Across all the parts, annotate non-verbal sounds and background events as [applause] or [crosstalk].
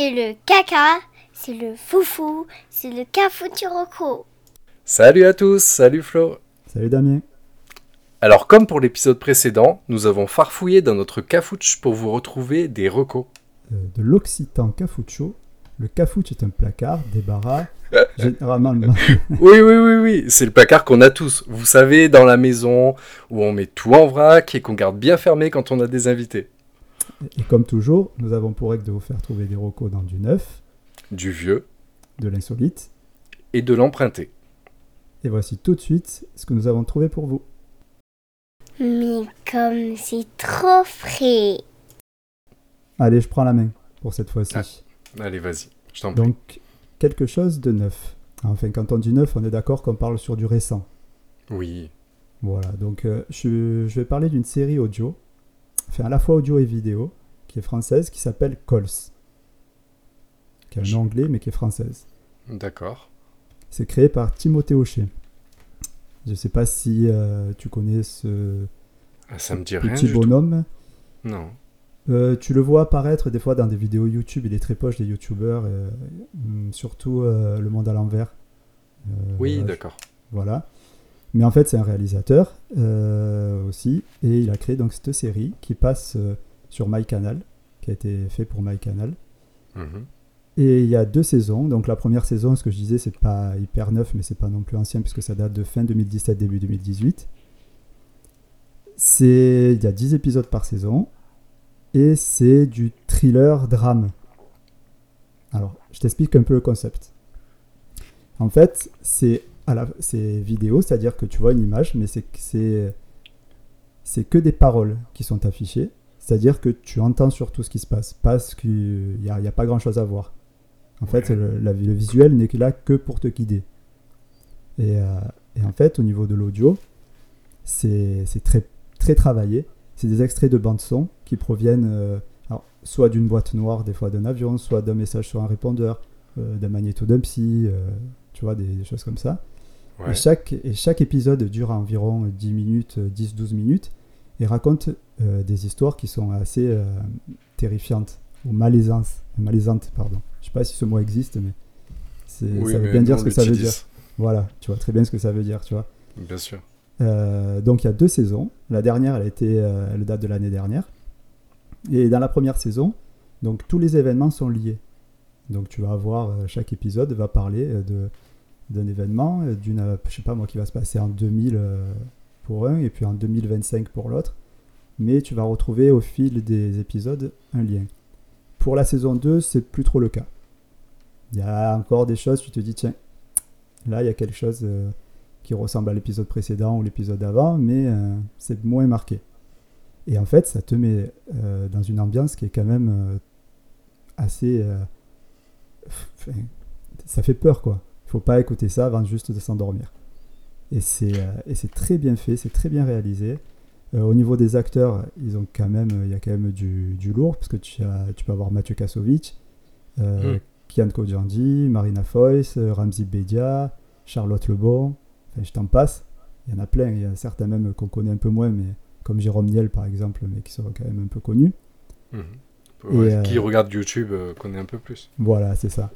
c'est le caca, c'est le foufou, c'est le cafouturoko. Salut à tous, salut Flo. Salut Damien. Alors comme pour l'épisode précédent, nous avons farfouillé dans notre cafouche pour vous retrouver des recos. Euh, de l'occitan cafoucho, le cafouche est un placard, débarras, [laughs] généralement le [laughs] Oui, oui, oui, oui, c'est le placard qu'on a tous. Vous savez, dans la maison, où on met tout en vrac et qu'on garde bien fermé quand on a des invités. Et comme toujours, nous avons pour règle de vous faire trouver des recos dans du neuf, Du vieux de l'insolite. et de l'emprunté. Et voici tout de suite ce que nous avons trouvé pour vous. Mais comme c'est trop frais. Allez, je prends la main pour cette fois-ci. Ah. Allez, vas-y, je t'en prie. Donc, quelque chose de neuf. Enfin, quand on dit neuf, on est d'accord qu'on parle sur du récent. Oui, Voilà, donc euh, je, je vais parler d'une série audio, enfin à la fois audio et vidéo, qui est française, qui s'appelle Cols. Qui est un anglais, mais qui est française. d'accord. C'est créé par Timothée Hochet. Je sais pas si euh, tu connais ce Ah, ça me dit rien petit du tout. bonhomme. Non. Euh, tu le vois apparaître des fois dans des vidéos YouTube, il est très proche des youtubeurs, euh, hum, surtout Le Monde à l'envers. Oui, d'accord. Voilà. Mais en fait, c'est un réalisateur euh, aussi, et il a créé donc cette série qui passe euh, sur MyCanal, qui a été fait pour MyCanal. Mhm. Et il y a deux saisons. Donc la première saison, ce que je disais, c'est pas hyper neuf, mais c'est pas non plus ancien puisque ça date de fin 2017 début 2018. C'est il y a 10 épisodes par saison et c'est du thriller drame. Alors, je t'explique un peu le concept. En fait, c'est à la c'est vidéo, c'est-à-dire que tu vois une image mais c'est c'est c'est que des paroles qui sont affichées. C'est-à-dire que tu entends surtout ce qui se passe, parce qu'il n'y a, a pas grand-chose à voir. En fait, le, la- le visuel n'est que là que pour te guider. Et, euh, et en fait, au niveau de l'audio, c'est c'est très, très travaillé. C'est des extraits de bande-son qui proviennent euh, alors, soit d'une boîte noire, des fois d'un avion, soit d'un message sur un répondeur, euh, d'un magnéto d'un psy, tu vois, des, des choses comme ça. Ouais. Et, chaque, et chaque épisode dure environ 10 minutes, 10-12 minutes, et raconte euh, des histoires qui sont assez euh, terrifiantes, ou malaisantes, malaisantes, pardon. Je sais pas si ce mot existe, mais Oui, ça veut mais bien dire ce que ça veut dire. Voilà, tu vois très bien ce que ça veut dire, tu vois. Bien sûr. Euh, donc il y a deux saisons. La dernière, elle a été, elle date de l'année dernière. Et dans la première saison, donc tous les événements sont liés. Donc tu vas avoir chaque épisode va parler de d'un événement, euh, d'une, euh, je sais pas moi, qui va se passer en 2000 euh, pour un et puis en 2025 pour l'autre. Mais tu vas retrouver au fil des épisodes un lien. Pour la saison 2, c'est plus trop le cas. Il y a encore des choses, tu te dis tiens, là il y a quelque chose. qui ressemble à l'épisode précédent ou l'épisode d'avant, mais c'est moins marqué. Et en fait, ça te met dans une ambiance qui est quand même assez... ça fait peur, quoi. Faut pas écouter ça avant juste de s'endormir. Et c'est euh, et c'est très bien fait, c'est très bien réalisé. Euh, au niveau des acteurs, ils ont quand même, il y a quand même du, du lourd, parce que tu, as, tu peux avoir Mathieu Kassovitch, euh, Mm. Kian Kojandi, Marina Foïs, euh, Ramzi Bedia, Charlotte Lebon, enfin, je t'en passe. Il y en a plein, il y a certains même qu'on connaît un peu moins, mais comme Jérôme Niel par exemple, mais qui sont quand même un peu connus. Mhm. Ouais, euh, Qui regarde YouTube euh, connaît un peu plus. Voilà, c'est ça.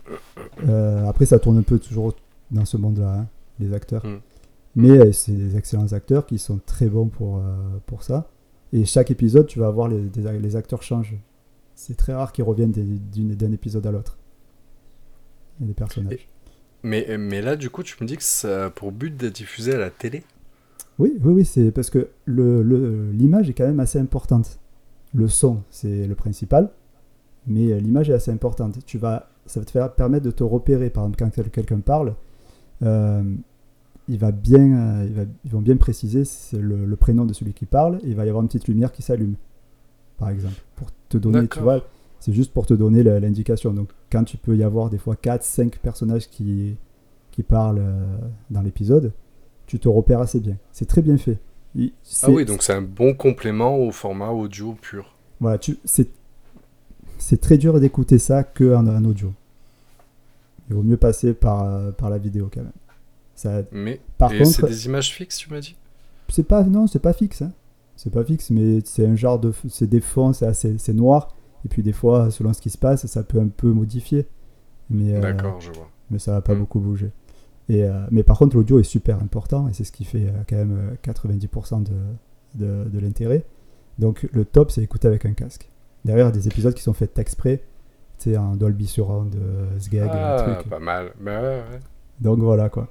Euh, après, ça tourne un peu toujours dans ce monde-là, hein, les acteurs. Mm. Mais c'est des excellents acteurs qui sont très bons pour, pour ça. Et chaque épisode, tu vas voir les, les acteurs changent. C'est très rare qu'ils reviennent d'un épisode à l'autre. Il y a des personnages. Mais, mais là, du coup, tu me dis que ça a pour but d'être diffusé à la télé? Oui, oui, oui, c'est parce que le- le- l'image est quand même assez importante. Le son, c'est le principal, mais euh, l'image est assez importante. Tu vas, ça va te faire permettre de te repérer. Par exemple, quand quel- quelqu'un parle, euh, il va bien, euh, il va- ils vont bien préciser le, le prénom de celui qui parle, et il va y avoir une petite lumière qui s'allume, par exemple, pour te donner, tu vois, c'est juste pour te donner l'indication. Donc, quand tu peux y avoir des fois 4, 5 personnages qui, qui parlent dans l'épisode, tu te repères assez bien. C'est très bien fait. Ah oui, donc c'est un bon complément au format audio pur. Voilà, tu, c'est, c'est très dur d'écouter ça qu'en en audio. Il vaut mieux passer par, euh, par la vidéo quand même. Ça, Mais par et contre, c'est des images fixes, tu m'as dit? C'est pas, non, c'est pas fixe. hein. C'est pas fixe, mais c'est un genre de, c'est des fonds, c'est assez, c'est noir. Et puis des fois, selon ce qui se passe, ça peut un peu modifier. Mais, euh, D'accord, je vois. mais ça va pas Mm. beaucoup bouger. Et, euh, mais par contre, l'audio est super important et c'est ce qui fait quand même euh, 90% de, de, de l'intérêt. Donc le top, c'est écouter avec un casque. Derrière, des épisodes qui sont faits exprès, tu sais, en Dolby Surround, euh, SGAG, Ah, le truc. pas mal. Bah ouais, ouais. Donc voilà quoi.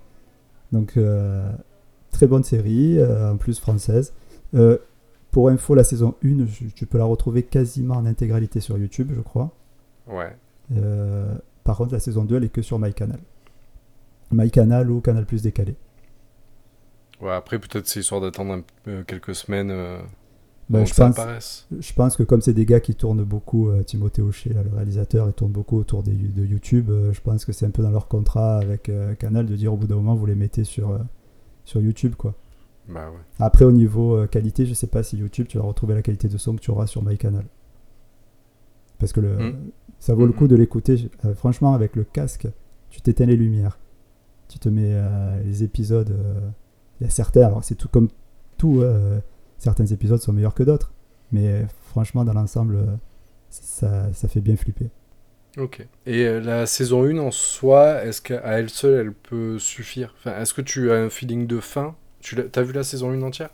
Donc euh, très bonne série, euh, en plus française. Euh, pour info, la saison 1, je- tu peux la retrouver quasiment en intégralité sur YouTube, je crois. Ouais. Par contre, la saison 2, elle est que sur MyCanal. MyCanal ou Canal Plus décalé. Ouais, après, peut-être c'est histoire d'attendre un- quelques semaines Bah, je, ça pense, apparaisse. je pense que comme c'est des gars qui tournent beaucoup, euh, Timothée Hochet, là, le réalisateur, il tourne beaucoup autour des- de YouTube, euh, je pense que c'est un peu dans leur contrat avec euh, Canal de dire au bout d'un moment, vous les mettez sur, euh, sur YouTube. quoi. Bah ouais. Après, au niveau qualité, je sais pas si YouTube, tu vas retrouver la qualité de son que tu auras sur MyCanal. Parce que le, Mm. ça vaut le Mm, coup mm. de l'écouter. Franchement, avec le casque, tu t'éteins les lumières. Tu te mets les épisodes. Il y a certains, alors c'est tout comme tout, certains épisodes sont meilleurs que d'autres. Mais euh, franchement, dans l'ensemble, euh, ça, ça fait bien flipper. Ok. Et euh, la saison 1 en soi, est-ce qu'à elle seule, elle peut suffire? Enfin, est-ce que tu as un feeling de fin? Tu t'as vu la saison 1 entière?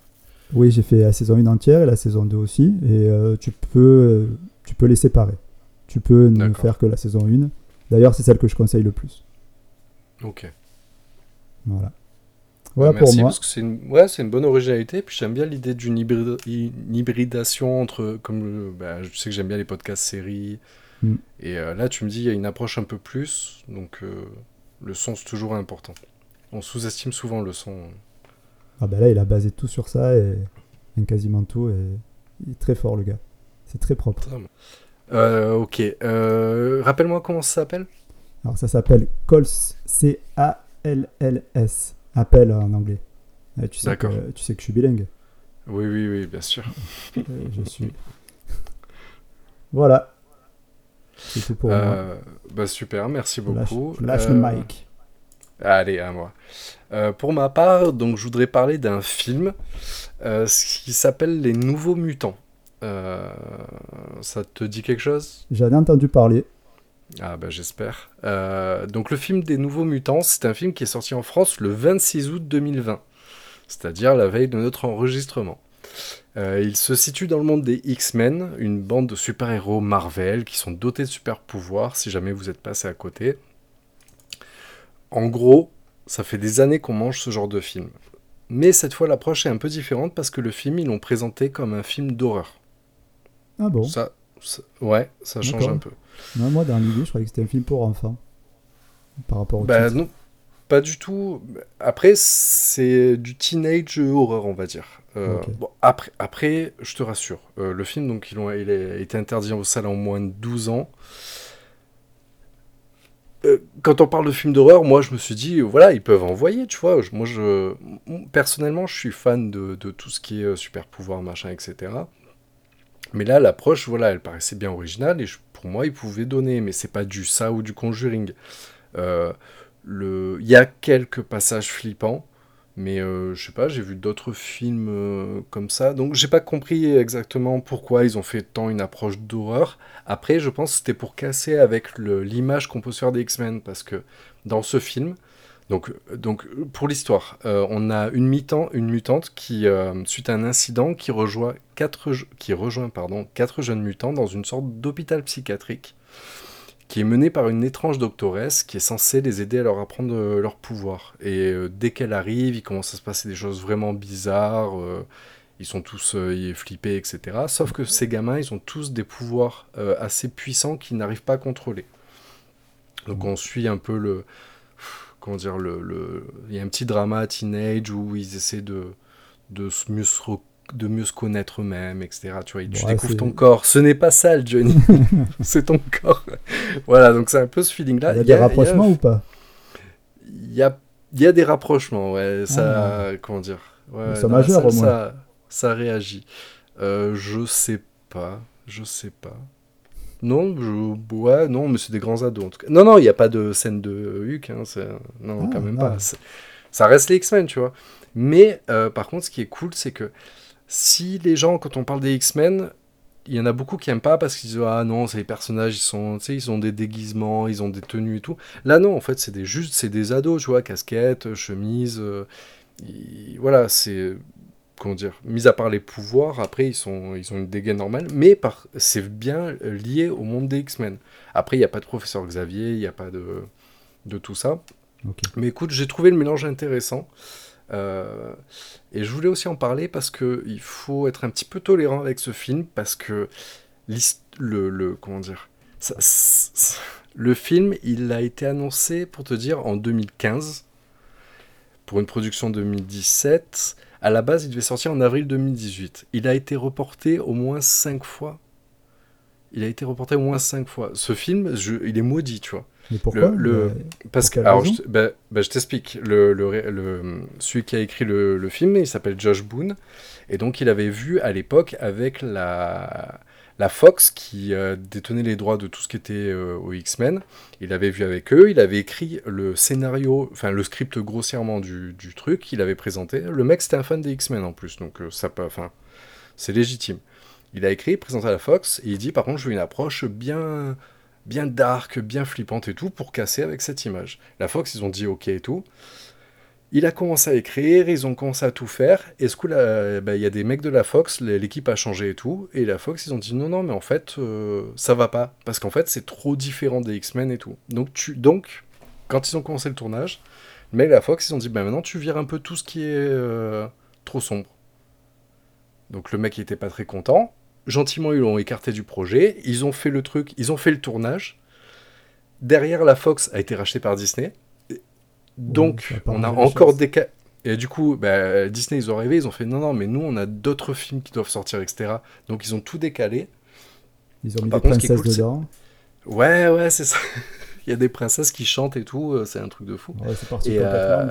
Oui, j'ai fait la saison 1 entière et la saison 2 aussi. Et euh, tu, peux, tu peux les séparer. Tu peux ne faire que la saison 1. D'ailleurs, c'est celle que je conseille le plus. Ok. Voilà. Voilà Bah, pour merci, moi. parce que c'est une... Ouais, c'est une bonne originalité. Puis j'aime bien l'idée d'une hybrida- une hybridation entre. Comme le- bah, je sais que j'aime bien les podcasts séries. Mm. Et euh, là, tu me dis, il y a une approche un peu plus. Donc, euh, le son, c'est toujours important. On sous-estime souvent le son. Ah bah là, il a basé tout sur ça et, et quasiment tout. Et il est très fort, le gars. C'est très propre. Euh, ok. Rappelle-moi comment ça s'appelle? Alors, ça s'appelle Calls. C-A-L-L-S. Appel en anglais. Euh, tu, sais que, tu sais que je suis bilingue. Oui, oui, oui, bien sûr. Euh, je suis. Voilà. C'est tout pour moi. Euh, bah, super, merci Je lâche, beaucoup. je lâche Euh, le mic. Allez, à moi. Euh, pour ma part, donc, je voudrais parler d'un film euh, qui s'appelle Les Nouveaux Mutants. Ça te dit quelque chose? J'en ai entendu parler. Ah bah j'espère. Euh, donc le film des Nouveaux Mutants, c'est un film qui est sorti en France le 26 août 2020, c'est-à-dire la veille de notre enregistrement. Euh, il se situe dans le monde des X-Men, une bande de super-héros Marvel qui sont dotés de super-pouvoirs si jamais vous êtes passé à côté. En gros, ça fait des années qu'on mange ce genre de film. Mais cette fois, l'approche est un peu différente parce que le film, ils l'ont présenté comme un film d'horreur. Ah bon? Ça, ça- ouais, ça change un peu. Non, Moi, dans l'idée, je croyais que c'était un film pour enfants. Par rapport au Bah non, pas du tout. Après, c'est du teenage horror, on va dire. Euh, bon, après, après, je te rassure, euh, le film, donc, ont, il a été interdit aux salles en moins de 12 ans. Euh, quand on parle de film d'horreur, moi je me suis dit, voilà, ils peuvent envoyer, tu vois. Je- Moi, je, personnellement, je suis fan de, de tout ce qui est super pouvoir, machin, etc. Mais là, l'approche, voilà, elle paraissait bien originale et pour moi, ils pouvaient donner, mais c'est pas du ça ou du Conjuring. Euh. Il y a quelques passages flippants, mais euh, je sais pas, j'ai vu d'autres films euh, comme ça, donc j'ai pas compris exactement pourquoi ils ont fait tant une approche d'horreur. Après, je pense que c'était pour casser avec l'image qu'on peut se faire des X-Men, parce que dans ce film, donc, pour l'histoire, euh, on a une, une mutante qui, euh, suite à un incident, qui rejoint, quatre, qui rejoint pardon, quatre jeunes mutants dans une sorte d'hôpital psychiatrique qui est menée par une étrange doctoresse qui est censée les aider à leur apprendre euh, leur pouvoir. Et dès qu'elle arrive, il commence à se passer des choses vraiment bizarres. ils sont tous flippés, etc. Sauf que ces gamins, ils ont tous des pouvoirs assez puissants qu'ils n'arrivent pas à contrôler. Donc on suit un peu le... Comment dire le, le- Il y a un petit drama teenage où ils essaient de, de se mieux se de mieux se connaître eux-mêmes, etc. Tu vois, tu Ouais, découvres ton corps. Ce n'est pas sale, Johnny. [laughs] c'est ton corps. voilà, donc c'est un peu ce feeling-là. Il y a des rapprochements ou pas? Il y a, il y a des rapprochements, ouais. Ça, comment dire ouais, majeurs, salle, au moins. Ça, ça réagit. Euh, je sais pas, je sais pas. Non, je, ouais, non, mais c'est des grands ados en tout cas. Non, non, il n'y a pas de scène de Huck, hein, non, Ah, quand même ah. pas. Ça reste les X-Men, tu vois. Mais euh, par contre, ce qui est cool, c'est que si les gens, quand on parle des X-Men, il y en a beaucoup qui aiment pas parce qu'ils disent ah non, c'est les personnages, ils sont, tu sais, ils ont des déguisements, ils ont des tenues et tout. Là non, en fait, c'est des juste, c'est des ados, tu vois, casquette, chemise, euh, voilà, c'est comment dire, mis à part les pouvoirs, après ils sont, ils ont une dégaine normale, mais par, c'est bien lié au monde des X-Men. Après, il n'y a pas de professeur Xavier, il n'y a pas de, de tout ça. Mais écoute, j'ai trouvé le mélange intéressant. Euh, et je voulais aussi en parler parce que il faut être un petit peu tolérant avec ce film parce que le, le comment dire ça- le film il a été annoncé pour te dire en 2015 pour une production 2017 à la base il devait sortir en avril 2018 il a été reporté au moins cinq fois il a été reporté au moins cinq fois ce film je- il est maudit tu vois Mais pourquoi le- Euh, parce que, alors, je, bah, bah, je t'explique. Le, le, le- celui qui a écrit le, le film, il s'appelle Josh Boone. Et donc, il avait vu à l'époque avec la, la Fox qui euh, détenait les droits de tout ce qui était euh, aux X-Men. Il avait vu avec eux. Il avait écrit le scénario, enfin, le script grossièrement du, truc. Il avait présenté. Le mec, c'était un fan des X-Men en plus. Donc, euh, ça enfin, c'est légitime. Il a écrit, présenté à la Fox. Et il dit, par contre, je veux une approche bien bien dark, bien flippante et tout, pour casser avec cette image. La Fox, ils ont dit ok et tout. Il a commencé à écrire, ils ont commencé à tout faire, et ce coup, là, bah, il y a des mecs de la Fox, l'équipe a changé et tout, et la Fox, ils ont dit non, non, mais en fait, euh, ça va pas, parce qu'en fait, c'est trop différent des X-Men et tout. Donc, donc, quand ils ont commencé le tournage, mais la Fox, ils ont dit, bah maintenant, tu vires un peu tout ce qui est euh, trop sombre. Donc, le mec, il était pas très content, gentiment ils l'ont écarté du projet, ils ont fait le truc, ils ont fait le tournage. Derrière la Fox a été rachetée par Disney. Donc on a encore des cas. Et du coup, bah, Disney, ils ont rêvé, ils ont fait non, non, mais nous, on a d'autres films qui doivent sortir, etc. Donc ils ont tout décalé. Ils ont mis Par des contre, princesses cool, dedans. Ouais, ouais, c'est ça. [laughs] Il y a des princesses qui chantent et tout, euh, c'est un truc de fou. Ouais, c'est parti Et, euh.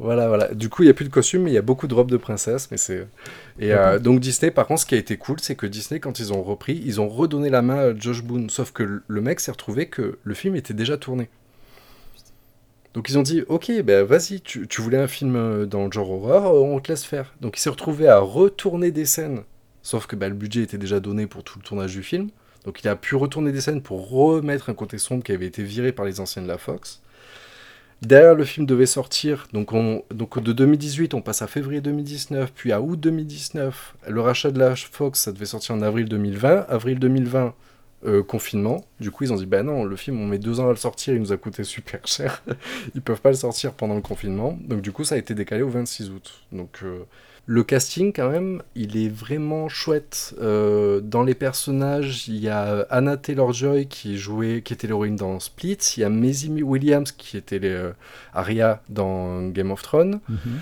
Voilà, voilà. Du coup, il n'y a plus de costumes, mais il y a beaucoup de robes de princesse. Mais c'est... Et euh, donc Disney, par contre, ce qui a été cool, c'est que Disney, quand ils ont repris, ils ont redonné la main à Josh Boone. Sauf que le mec s'est retrouvé que le film était déjà tourné. Donc ils ont dit, ok, ben vas-y, tu, voulais un film euh, dans le genre horreur, euh, on te laisse faire. Donc il s'est retrouvé à retourner des scènes. Sauf que bah, le budget était déjà donné pour tout le tournage du film. Donc il a pu retourner des scènes pour remettre un côté sombre qui avait été viré par les anciens de la Fox. Derrière, le film devait sortir, donc, on, donc de 2018, on passe à février 2019, puis à août 2019. Le rachat de la Fox, ça devait sortir en avril 2020. Avril 2020, euh, confinement. Du coup, ils ont dit, bah non, le film, on met deux ans à le sortir, il nous a coûté super cher. [laughs] ils peuvent pas le sortir pendant le confinement. Donc du coup, ça a été décalé au 26 août. Donc euh, le casting, quand même, il est vraiment chouette. Euh, dans les personnages, il y a Anna Taylor-Joy qui jouait, qui était l'héroïne dans Split. Il y a Maisie Williams qui était les, Arya dans Game of Thrones. Mhm.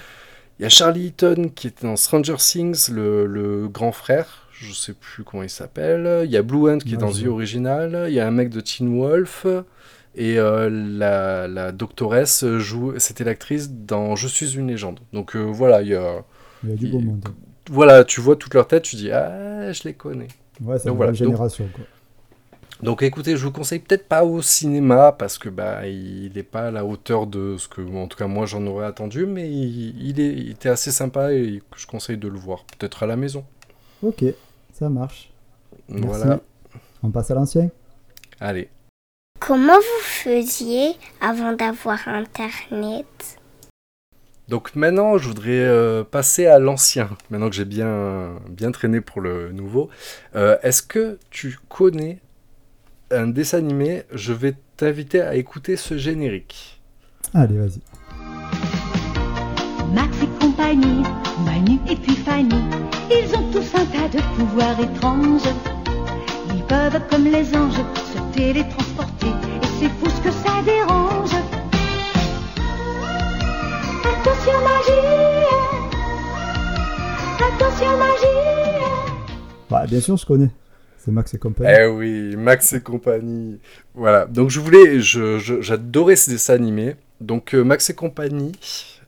Il y a Charlie Eaton qui était dans Stranger Things, le, le grand frère. Je sais plus comment il s'appelle. Il y a Blue Hunt qui est dans The. Original. Il y a un mec de Teen Wolf. Et euh, la, la doctoresse joue, c'était l'actrice dans Je suis une légende. Donc euh, voilà, il y a, Il y a du beau monde. voilà, tu vois toute leur tête, tu dis ah je les connais. Ouais, c'est donc la voilà, génération. Quoi. Donc écoutez, je vous conseille peut-être pas au cinéma parce que bah il n'est pas à la hauteur de ce que en tout cas moi j'en aurais attendu, mais il, il est, il était assez sympa et je conseille de le voir peut-être à la maison. Ok, ça marche. Merci. Voilà, On passe à l'ancien allez. Comment vous faisiez avant d'avoir Internet? Donc maintenant je voudrais euh, passer à l'ancien. Maintenant que j'ai bien bien traîné pour le nouveau, Euh, est-ce que tu connais un dessin animé? Je vais t'inviter à écouter ce générique. Allez, vas-y. Max et compagnie, Manu et puis Fanny, ils ont tous un tas de pouvoirs étranges. Ils peuvent, comme les anges, se télétransporter, et c'est fou ce que ça dérange. Attention magie, attention magie. Bah, bien sûr, je connais. C'est Max et compagnie. Eh oui, Max et compagnie. Voilà, donc je voulais, je- je- j'adorais ces dessins animés. Donc euh, Max et compagnie,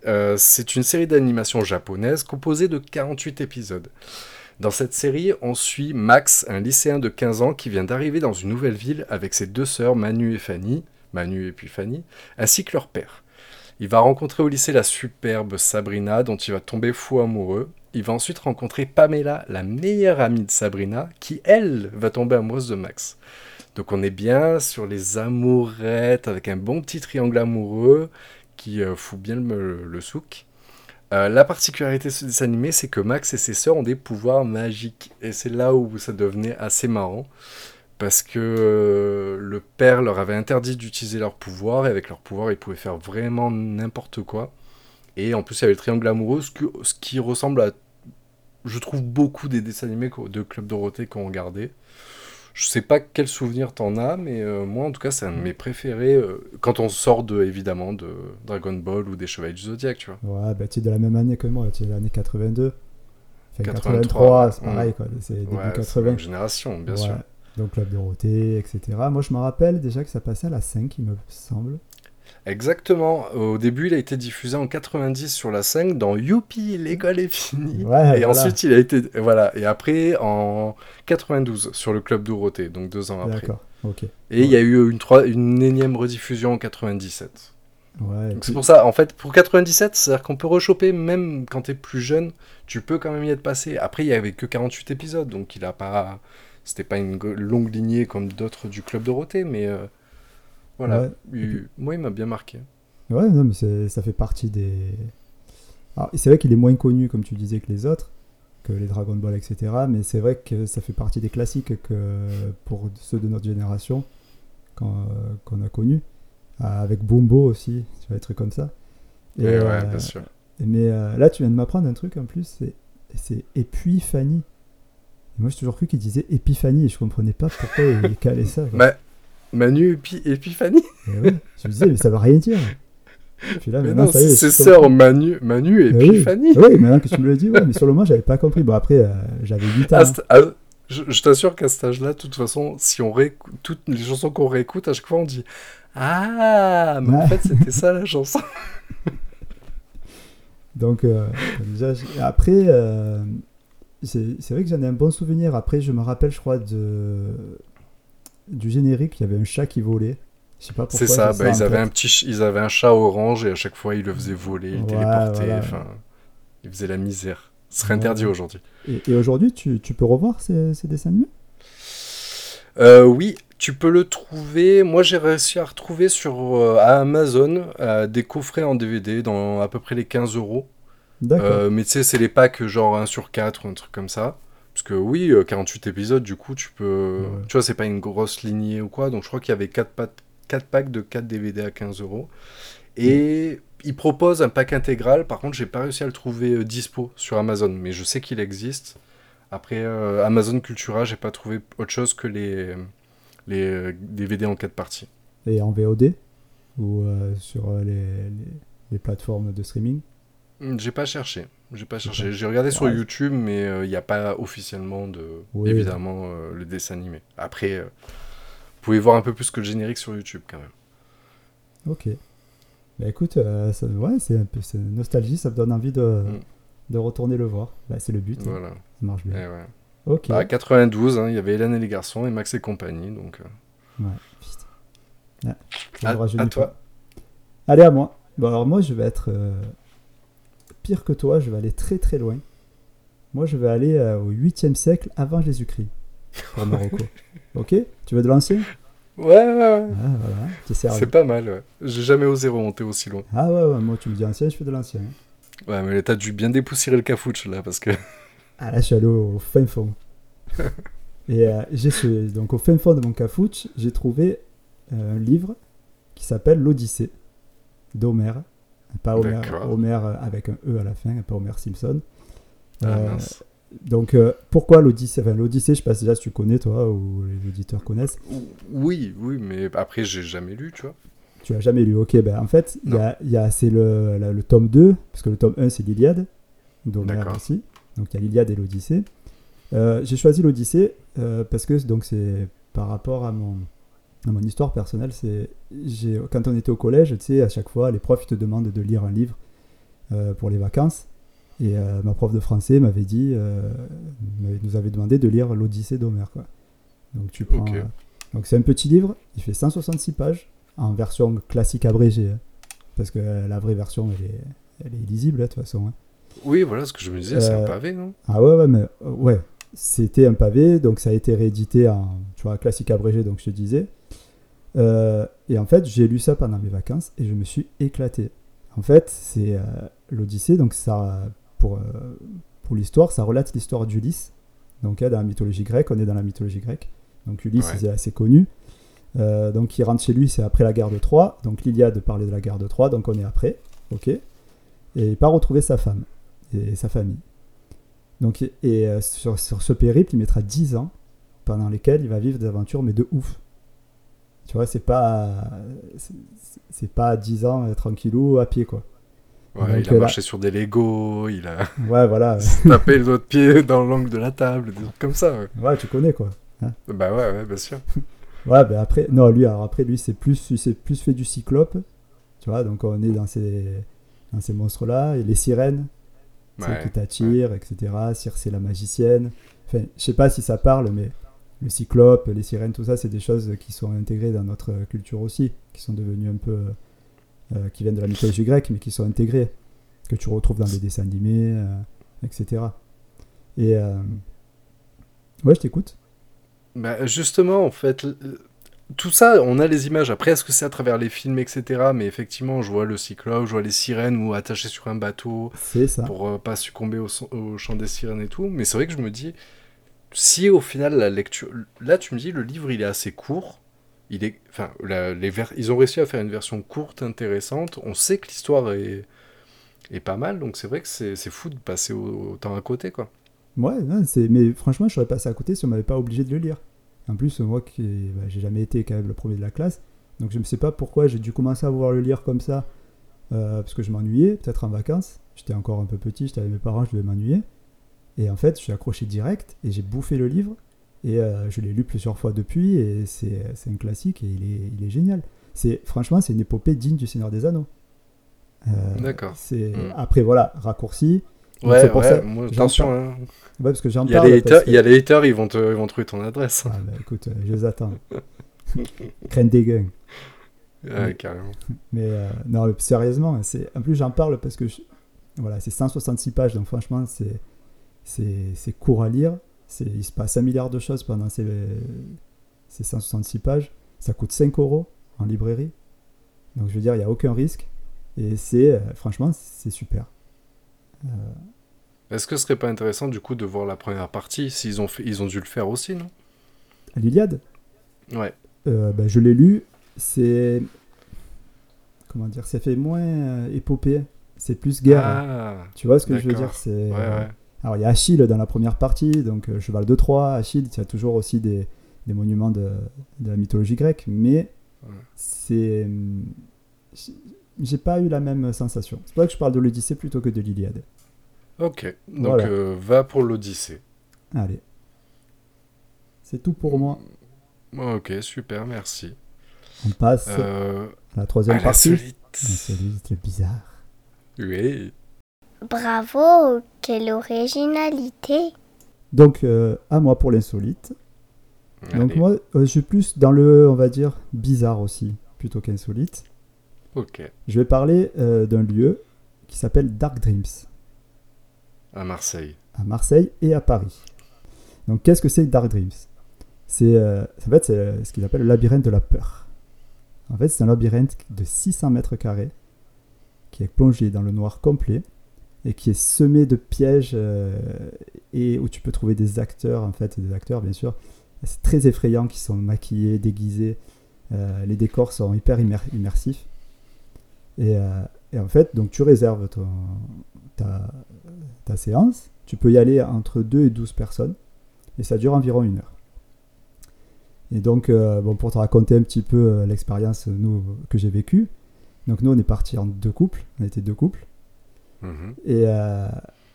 euh, c'est une série d'animation japonaise composée de 48 épisodes. Dans cette série, on suit Max, un lycéen de 15 ans qui vient d'arriver dans une nouvelle ville avec ses deux sœurs Manu et Fanny, Manu et puis Fanny, ainsi que leur père. Il va rencontrer au lycée la superbe Sabrina dont il va tomber fou amoureux il va ensuite rencontrer Pamela, la meilleure amie de Sabrina, qui elle va tomber amoureuse de Max. Donc on est bien sur les amourettes avec un bon petit triangle amoureux qui euh, fout bien le, souk. Euh, la particularité de ce dessin animé, c'est que Max et ses sœurs ont des pouvoirs magiques. Et c'est là où ça devenait assez marrant. Parce que euh, le père leur avait interdit d'utiliser leurs pouvoirs. Et avec leurs pouvoirs, ils pouvaient faire vraiment n'importe quoi. Et en plus, il y avait le triangle amoureux, ce, ce qui ressemble à, je trouve, beaucoup des dessins animés de Club Dorothée qu'on regardait. Je sais pas quel souvenir t'en as, mais euh, moi, en tout cas, c'est un de mes préférés. euh, quand on sort, de, évidemment, de Dragon Ball ou des Chevaliers du Zodiac, tu vois. Ouais, bah, tu es de la même année que moi, tu es de l'année 82. Enfin, 83, 83, c'est pareil, quoi. C'est début Ouais, c'est la 80. même génération, bien Ouais. sûr. Donc Club Dorothée, etc. Moi, je me rappelle déjà que ça passait à la 5, il me semble. Exactement. Au début, il a été diffusé en 90 sur la 5 dans Youpi, l'école est finie. Ouais, et voilà. ensuite, il a été. Voilà. Et après, en 92 sur le Club Dorothée, donc deux ans après. D'accord, ok. Et il y a eu une, trois- une énième rediffusion en 97. Ouais, c'est puis- pour ça, en fait, pour 97, c'est-à-dire qu'on peut rechoper même quand t'es plus jeune, tu peux quand même y être passé. Après, il y avait que 48 épisodes, donc il a pas. C'était pas une longue lignée comme d'autres du Club Dorothée, mais euh, voilà. Ouais. Il- Moi, il m'a bien marqué. Ouais, non, mais ça fait partie des. Alors, c'est vrai qu'il est moins connu, comme tu disais, que les autres, que les Dragon Ball, etc. Mais c'est vrai que ça fait partie des classiques que pour ceux de notre génération qu'on a connus. Euh, Avec Bumbo aussi, tu vois, des trucs comme ça. Et ouais, euh, bien sûr. Mais euh, là, tu viens de m'apprendre un truc en plus, c'est- Épiphanie. Et moi, j'ai toujours cru qu'il disait Épiphanie et je comprenais pas pourquoi il calait ça. quoi. Ma- Manu Épi- Épiphanie Et je me disais, mais ça veut rien dire. [laughs] Puis là, Mais non, c'est sœurs Manu, Manu et Mais oui. Épiphanie. Oui, maintenant que tu me le dis, ouais, mais sur le moment, j'avais pas compris. Bon, après, euh, j'avais 8 ans. À cet- à- je je t'assure qu'à cet âge-là, de toute façon, si on réécoute toutes les chansons qu'on réécoute, à chaque fois on dit Ah, mais en fait c'était ça la chanson. [laughs] Donc, euh, déjà, après, euh, c'est c'est vrai que j'en ai un bon souvenir. Après, je me rappelle, je crois, de, du générique, il y avait un chat qui volait. Je sais pas pourquoi. C'est ça, bah, ils, en avaient un petit, ils avaient un chat orange et à chaque fois ils le faisaient voler, ils Ouais, téléportaient, voilà. enfin, ils faisaient la misère. Ce serait Ouais. interdit aujourd'hui. Et, et aujourd'hui, tu, tu peux revoir ces, ces dessins animés? Euh, oui, tu peux le trouver. Moi, j'ai réussi à retrouver sur euh, à Amazon euh, des coffrets en DVD dans à peu près les 15 euros. D'accord. Euh, mais tu sais, c'est les packs genre 1 sur 4 ou un truc comme ça. Parce que oui, euh, 48 épisodes, du coup, tu peux. Ouais. Tu vois, c'est pas une grosse lignée ou quoi. Donc, je crois qu'il y avait 4, packs de 4 DVD à 15 euros. Et ils proposent un pack intégral. Par contre, j'ai pas réussi à le trouver euh, dispo sur Amazon. Mais je sais qu'il existe. Après, euh, Amazon Cultura, j'ai pas trouvé autre chose que les, les euh, DVD en 4 parties. Et en VOD Ou euh, sur euh, les, les, les plateformes de streaming? Hmm, J'ai pas cherché. J'ai pas cherché. J'ai regardé sur Ouais. YouTube, mais il n'y a pas officiellement de, Oui. évidemment, euh, le dessin animé. Après, euh, vous pouvez voir un peu plus que le générique sur YouTube quand même. Ok. Bah écoute, euh, ça, ouais, c'est un peu c'est nostalgie, ça me donne envie de, Mm. de retourner le voir. Bah, c'est le but, hein, Voilà. ça marche Eh bien. ouais. Ok. Bah, 92, hein, il y avait Hélène et les garçons et Max et compagnie. Donc, euh, Ouais, putain. Ouais, je à, toi. Allez, à moi. Bon, alors moi, je vais être euh, pire que toi, je vais aller très très loin. Moi, je vais aller euh, au 8e siècle avant Jésus-Christ [laughs] pour Marocco. ok? Tu veux de l'ancien? Ouais, ouais, ouais. Ah, voilà. C'est pas mal, ouais. J'ai jamais osé remonter aussi loin. Ah ouais, ouais, moi, tu me dis ancien, je fais de l'ancien. hein. Ouais, mais t'as dû bien dépoussiérer le cafouche là, parce que. Ah là, je suis allé au, fin fond. [laughs] Et euh, j'ai donc au fin fond de mon cafouche, j'ai trouvé euh, un livre qui s'appelle L'Odyssée d'Homère. Pas Homer. Homer euh, avec un E à la fin, pas Homer Simpson. Ah, Euh, donc euh, pourquoi l'Odyssée Enfin, l'Odyssée, je sais pas déjà si tu connais toi ou les auditeurs connaissent. Oui, oui, mais après, j'ai jamais lu, tu vois. Tu as jamais lu. Ok, ben en fait, il y a, y a- c'est le, le tome 2, parce que le tome 1 c'est l'Iliade, d'Homère aussi. Donc il y a l'Iliade et l'Odyssée. Euh, j'ai choisi l'Odyssée euh, parce que donc c'est par rapport à mon, mon histoire personnelle. C'est quand on était au collège, tu sais, à chaque fois, les profs ils te demandent de lire un livre euh, pour les vacances. Et euh, ma prof de français m'avait dit, euh, nous avait demandé de lire l'Odyssée d'Homère. Donc tu prends. Ok. donc c'est un petit livre, il fait 166 pages en version classique abrégée, hein, parce que la vraie version elle est, elle est illisible hein, de toute façon. hein. Oui, voilà ce que je me disais, c'est un pavé, non? Ah ouais, ouais, mais ouais, c'était un pavé, donc ça a été réédité en, tu vois, classique abrégé, donc je te disais. Euh, et en fait, j'ai lu ça pendant mes vacances et je me suis éclaté. En fait, c'est euh, l'Odyssée, donc ça, pour, euh, pour l'histoire, ça relate l'histoire d'Ulysse. Donc hein, dans la mythologie grecque, on est dans la mythologie grecque. Donc Ulysse, Ouais. c'est assez connu. Donc il rentre chez lui, c'est après la guerre de Troie. Donc l'Iliade parlait de la guerre de Troie, donc on est après, ok. Et il part retrouver sa femme et sa famille. Donc, et sur, sur ce périple, il mettra 10 ans pendant lesquels il va vivre des aventures, mais de ouf. Tu vois, c'est pas, c'est- pas 10 ans euh, tranquillou à pied, quoi. Ouais, il a là- marché sur des Legos, il a [laughs] Ouais, voilà. [laughs] tapé les autres pieds dans l'angle de la table, des trucs comme ça. Ouais. ouais, tu connais, quoi. Bah ouais, ouais, bien sûr. [laughs] Ouais, ben après, non, lui, alors après, lui, c'est plus, plus fait du cyclope. Tu vois, donc on est dans ces, dans ces monstres-là. Et les sirènes, tu sais, Ouais, qui t'attirent, etc. Circe, la magicienne. Enfin, je sais pas si ça parle, mais le cyclope, les sirènes, tout ça, c'est des choses qui sont intégrées dans notre culture aussi, qui sont devenues un peu. euh, qui viennent de la mythologie grecque, mais qui sont intégrées, que tu retrouves dans des dessins animés, euh, etc. Et. euh, Ouais, je t'écoute. Bah, justement, en fait, tout ça, on a les images. Après, est-ce que c'est à travers les films, etc. Mais effectivement, je vois le cyclope, je vois les sirènes ou attachés sur un bateau ça. pour euh, pas succomber au, son- au chant des sirènes et tout. Mais c'est vrai que je me dis, si au final la lecture, là, tu me dis, le livre, il est assez court. Il est, enfin, les ils ont réussi à faire une version courte, intéressante. On sait que l'histoire est, est pas mal, donc c'est vrai que c'est fou de passer au- autant à côté, quoi. Ouais, non, mais franchement, je serais passé à côté si on m'avait pas obligé de le lire. En plus, moi, qui bah, j'ai jamais été quand même le premier de la classe, donc je ne sais pas pourquoi j'ai dû commencer à vouloir le lire comme ça, euh, parce que je m'ennuyais, peut-être en vacances. J'étais encore un peu petit, j'étais avec mes parents, je devais m'ennuyer. Et en fait, je suis accroché direct et j'ai bouffé le livre. Et euh, je l'ai lu plusieurs fois depuis et c'est, un classique et il est, il est génial. C'est, franchement, c'est une épopée digne du Seigneur des Anneaux. Euh, D'accord. C'est, Mm. Après, voilà, raccourci. Ouais, c'est pour ouais, ça- moi, attention, hein. Ouais, parce que j'en Il y, a parle. les parce haters, que- il y a les haters, ils vont, te, ils vont trouver ton adresse. Ah, bah, écoute, euh, je les attends. [laughs] Crème des gains. Ouais, carrément. Mais euh, non, mais sérieusement, en plus j'en parle parce que je- voilà, c'est 166 pages, donc franchement, c'est, c'est, c'est court à lire. C'est... Il se passe un milliard de choses pendant ces, ces 166 pages. Ça coûte 5 euros en librairie. Donc je veux dire, il n'y a aucun risque. Et c'est, euh, franchement, c'est super. Euh, Est-ce que ce serait pas intéressant du coup de voir la première partie S'ils ont, fait, ils ont dû le faire aussi, non? L'Iliade, Ouais. euh, ben, je l'ai lu. C'est. Comment dire Ça fait moins euh, épopée. C'est plus guerre. Ah, Tu vois ce que je veux dire? C'est. ouais, ouais. Alors il y a Achille dans la première partie, donc euh, cheval de Troie, Achille, il y a toujours aussi des, des monuments de, de la mythologie grecque, mais Ouais. c'est. hum, j'ai- pas eu la même sensation. C'est pour ça que je parle de l'Odyssée plutôt que de l'Iliade. Ok. Donc Voilà. euh, va pour l'Odyssée. Allez. C'est tout pour moi. Ok, super, merci. On passe Euh, à la troisième à la partie. solite. Le bizarre. Oui. Bravo, quelle originalité. Donc, euh, à moi pour l'insolite. Donc, moi, euh, je suis plus dans le, on va dire, bizarre aussi, plutôt qu'insolite. Ok. Je vais parler euh, d'un lieu qui s'appelle Dark Dreams, À Marseille. à Marseille et à Paris. Donc, qu'est-ce que c'est Dark Dreams? C'est euh, en fait, c'est ce qu'ils appellent le labyrinthe de la peur. En fait, c'est un labyrinthe de 600 mètres carrés qui est plongé dans le noir complet et qui est semé de pièges euh, et où tu peux trouver des acteurs, en fait, des acteurs, bien sûr. C'est très effrayant, qui sont maquillés, déguisés. Euh, les décors sont hyper immer- immersifs. Et, euh, et en fait, donc tu réserves ta, séance. Tu peux y aller entre 2 et 12 personnes. Et ça dure environ une heure. Et donc, bon, pour te raconter un petit peu l'expérience que j'ai vécue. Donc nous, on est partis en deux couples. On était deux couples. Mhm. Et euh,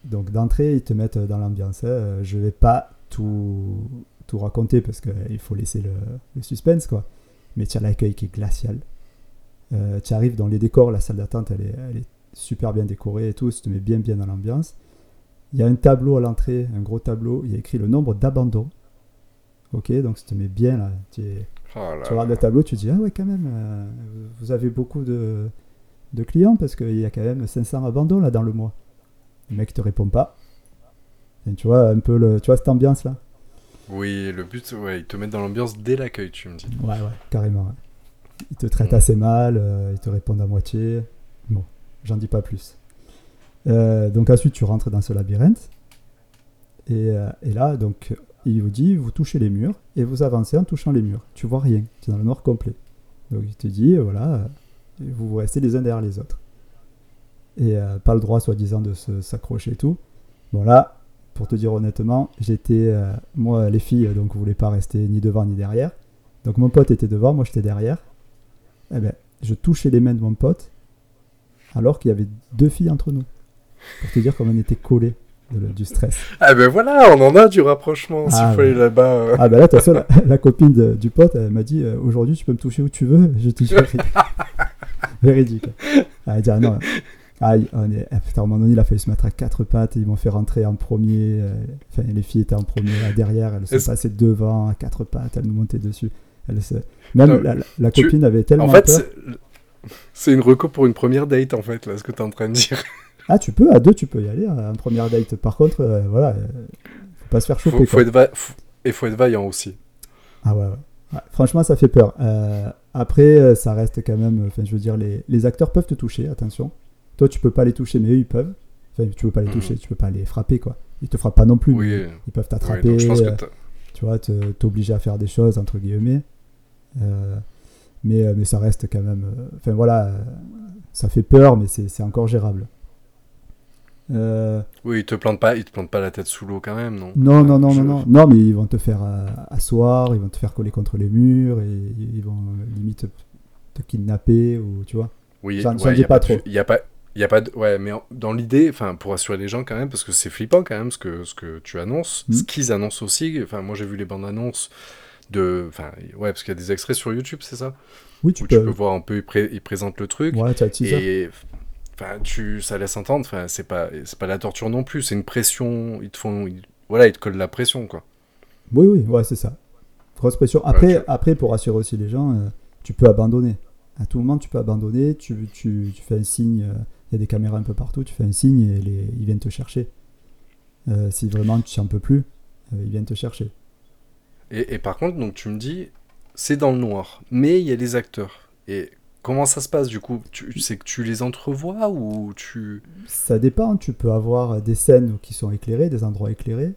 donc d'entrée, ils te mettent dans l'ambiance. hein. Je vais pas tout, tout raconter parce qu'il faut laisser le, le suspense, quoi. Mais tu as l'accueil qui est glacial. Euh, tu arrives dans les décors, la salle d'attente, elle est, elle est super bien décorée et tout, ça te met bien bien dans l'ambiance. Il y a un tableau à l'entrée, un gros tableau, il y a écrit le nombre d'abandons. Ok, donc ça te met bien là. Tu, es- Oh là tu regardes le tableau, tu dis, ah ouais, quand même, euh, vous avez beaucoup de, de clients parce qu'il y a quand même 500 abandons là dans le mois. le mec te répond pas. Et tu vois, un peu le, tu vois cette ambiance là Oui, le but, ouais, ils te mettent dans l'ambiance dès l'accueil, tu me dis. Ouais, ouais, carrément. ouais. Ils te traitent Mm. assez mal, euh, ils te répondent à moitié. Bon, j'en dis pas plus. Euh, donc ensuite, tu rentres dans ce labyrinthe. Et, euh, et là, donc, il vous dit, vous touchez les murs et vous avancez en touchant les murs. Tu vois rien, tu es dans le noir complet. Donc il te dit, voilà, euh, vous restez les uns derrière les autres. Et euh, pas le droit, soi-disant, de se- s'accrocher et tout. Bon là, pour te dire honnêtement, j'étais, euh, moi, les filles, donc, voulaient pas rester ni devant ni derrière. Donc mon pote était devant, moi j'étais derrière. Eh ben, je touchais les mains de mon pote, alors qu'il y avait deux filles entre nous. Pour te dire comme on était collés du stress. Ah ben voilà, on en a du rapprochement. S'il Ah, faut aller là-bas. euh. Ah bah là, de toute façon, la, la copine de- du pote, elle m'a dit, euh, aujourd'hui tu peux me toucher où tu veux. Je jure. [laughs] [laughs] Véridique. Dit, ah non. Il- on est... putain, à un moment donné, il a fallu se mettre à quatre pattes. Ils m'ont fait rentrer en premier. euh, Enfin, les filles étaient en premier là, derrière. Elles Est-ce- passaient devant à quatre pattes. Elles nous montaient dessus. Elles se- Même Non, la, tu- copine avait tellement En fait, peur. c'est- une reco pour une première date, en fait, là, ce que t'es en train de dire. [laughs] Ah, tu peux, à deux, tu peux y aller hein, en première date. Par contre, euh, voilà, euh, faut pas se faire choper. Faut, faut être va- faut- Et faut être vaillant aussi. Ah ouais, ouais. Ouais, Franchement, ça fait peur. Euh, après, euh, ça reste quand même. Enfin, je veux dire, les, les acteurs peuvent te toucher, attention. Toi, tu peux pas les toucher, mais eux, ils peuvent. Enfin, tu peux pas les Mhm. toucher, tu peux pas les frapper, quoi. Ils te frappent pas non plus. Oui, ils peuvent t'attraper, euh, tu vois, t'obliger à faire des choses, entre guillemets. Euh, mais, euh, mais ça reste quand même. euh, Enfin, voilà, euh, ça fait peur, mais c'est encore gérable. Euh, Oui, ils te plantent pas, ils te plantent pas la tête sous l'eau quand même, non? Non, non, non, Je- non, non. Non, mais ils vont te faire euh, asseoir, ils vont te faire coller contre les murs, et ils vont euh, limite te kidnapper, ou tu vois. Oui, J'en- ouais, y a pas trop. Il y a pas, il y a pas de, ouais, mais en- dans l'idée, enfin, pour assurer les gens quand même, parce que c'est flippant quand même ce que ce que tu annonces, Mhm. ce qu'ils annoncent aussi. Enfin, moi j'ai vu les bandes annonces de, enfin, ouais, parce qu'il y a des extraits sur YouTube, c'est ça, Oui, tu peux. tu peux voir un peu, ils, pré- ils présentent le truc. Ouais, tu as. Et enfin, tu, ça laisse entendre. Enfin, c'est pas, c'est pas la torture non plus. C'est une pression. Ils te font, ils- voilà, ils te collent la pression, quoi. Oui, oui, ouais, c'est ça. Grosse pression. Après, après pour rassurer aussi les gens, euh, tu peux abandonner. À tout moment, tu peux abandonner. Tu, tu, tu fais un signe. euh, Il y a des caméras un peu partout. Tu fais un signe et les, ils viennent te chercher. Euh, si vraiment tu n'en peux plus, ils viennent te chercher. Et, et par contre, donc tu me dis, c'est dans le noir, mais il y a les acteurs. Et comment ça se passe du coup? Tu, C'est que tu les entrevois ou tu Ça dépend. Tu peux avoir des scènes qui sont éclairées, des endroits éclairés.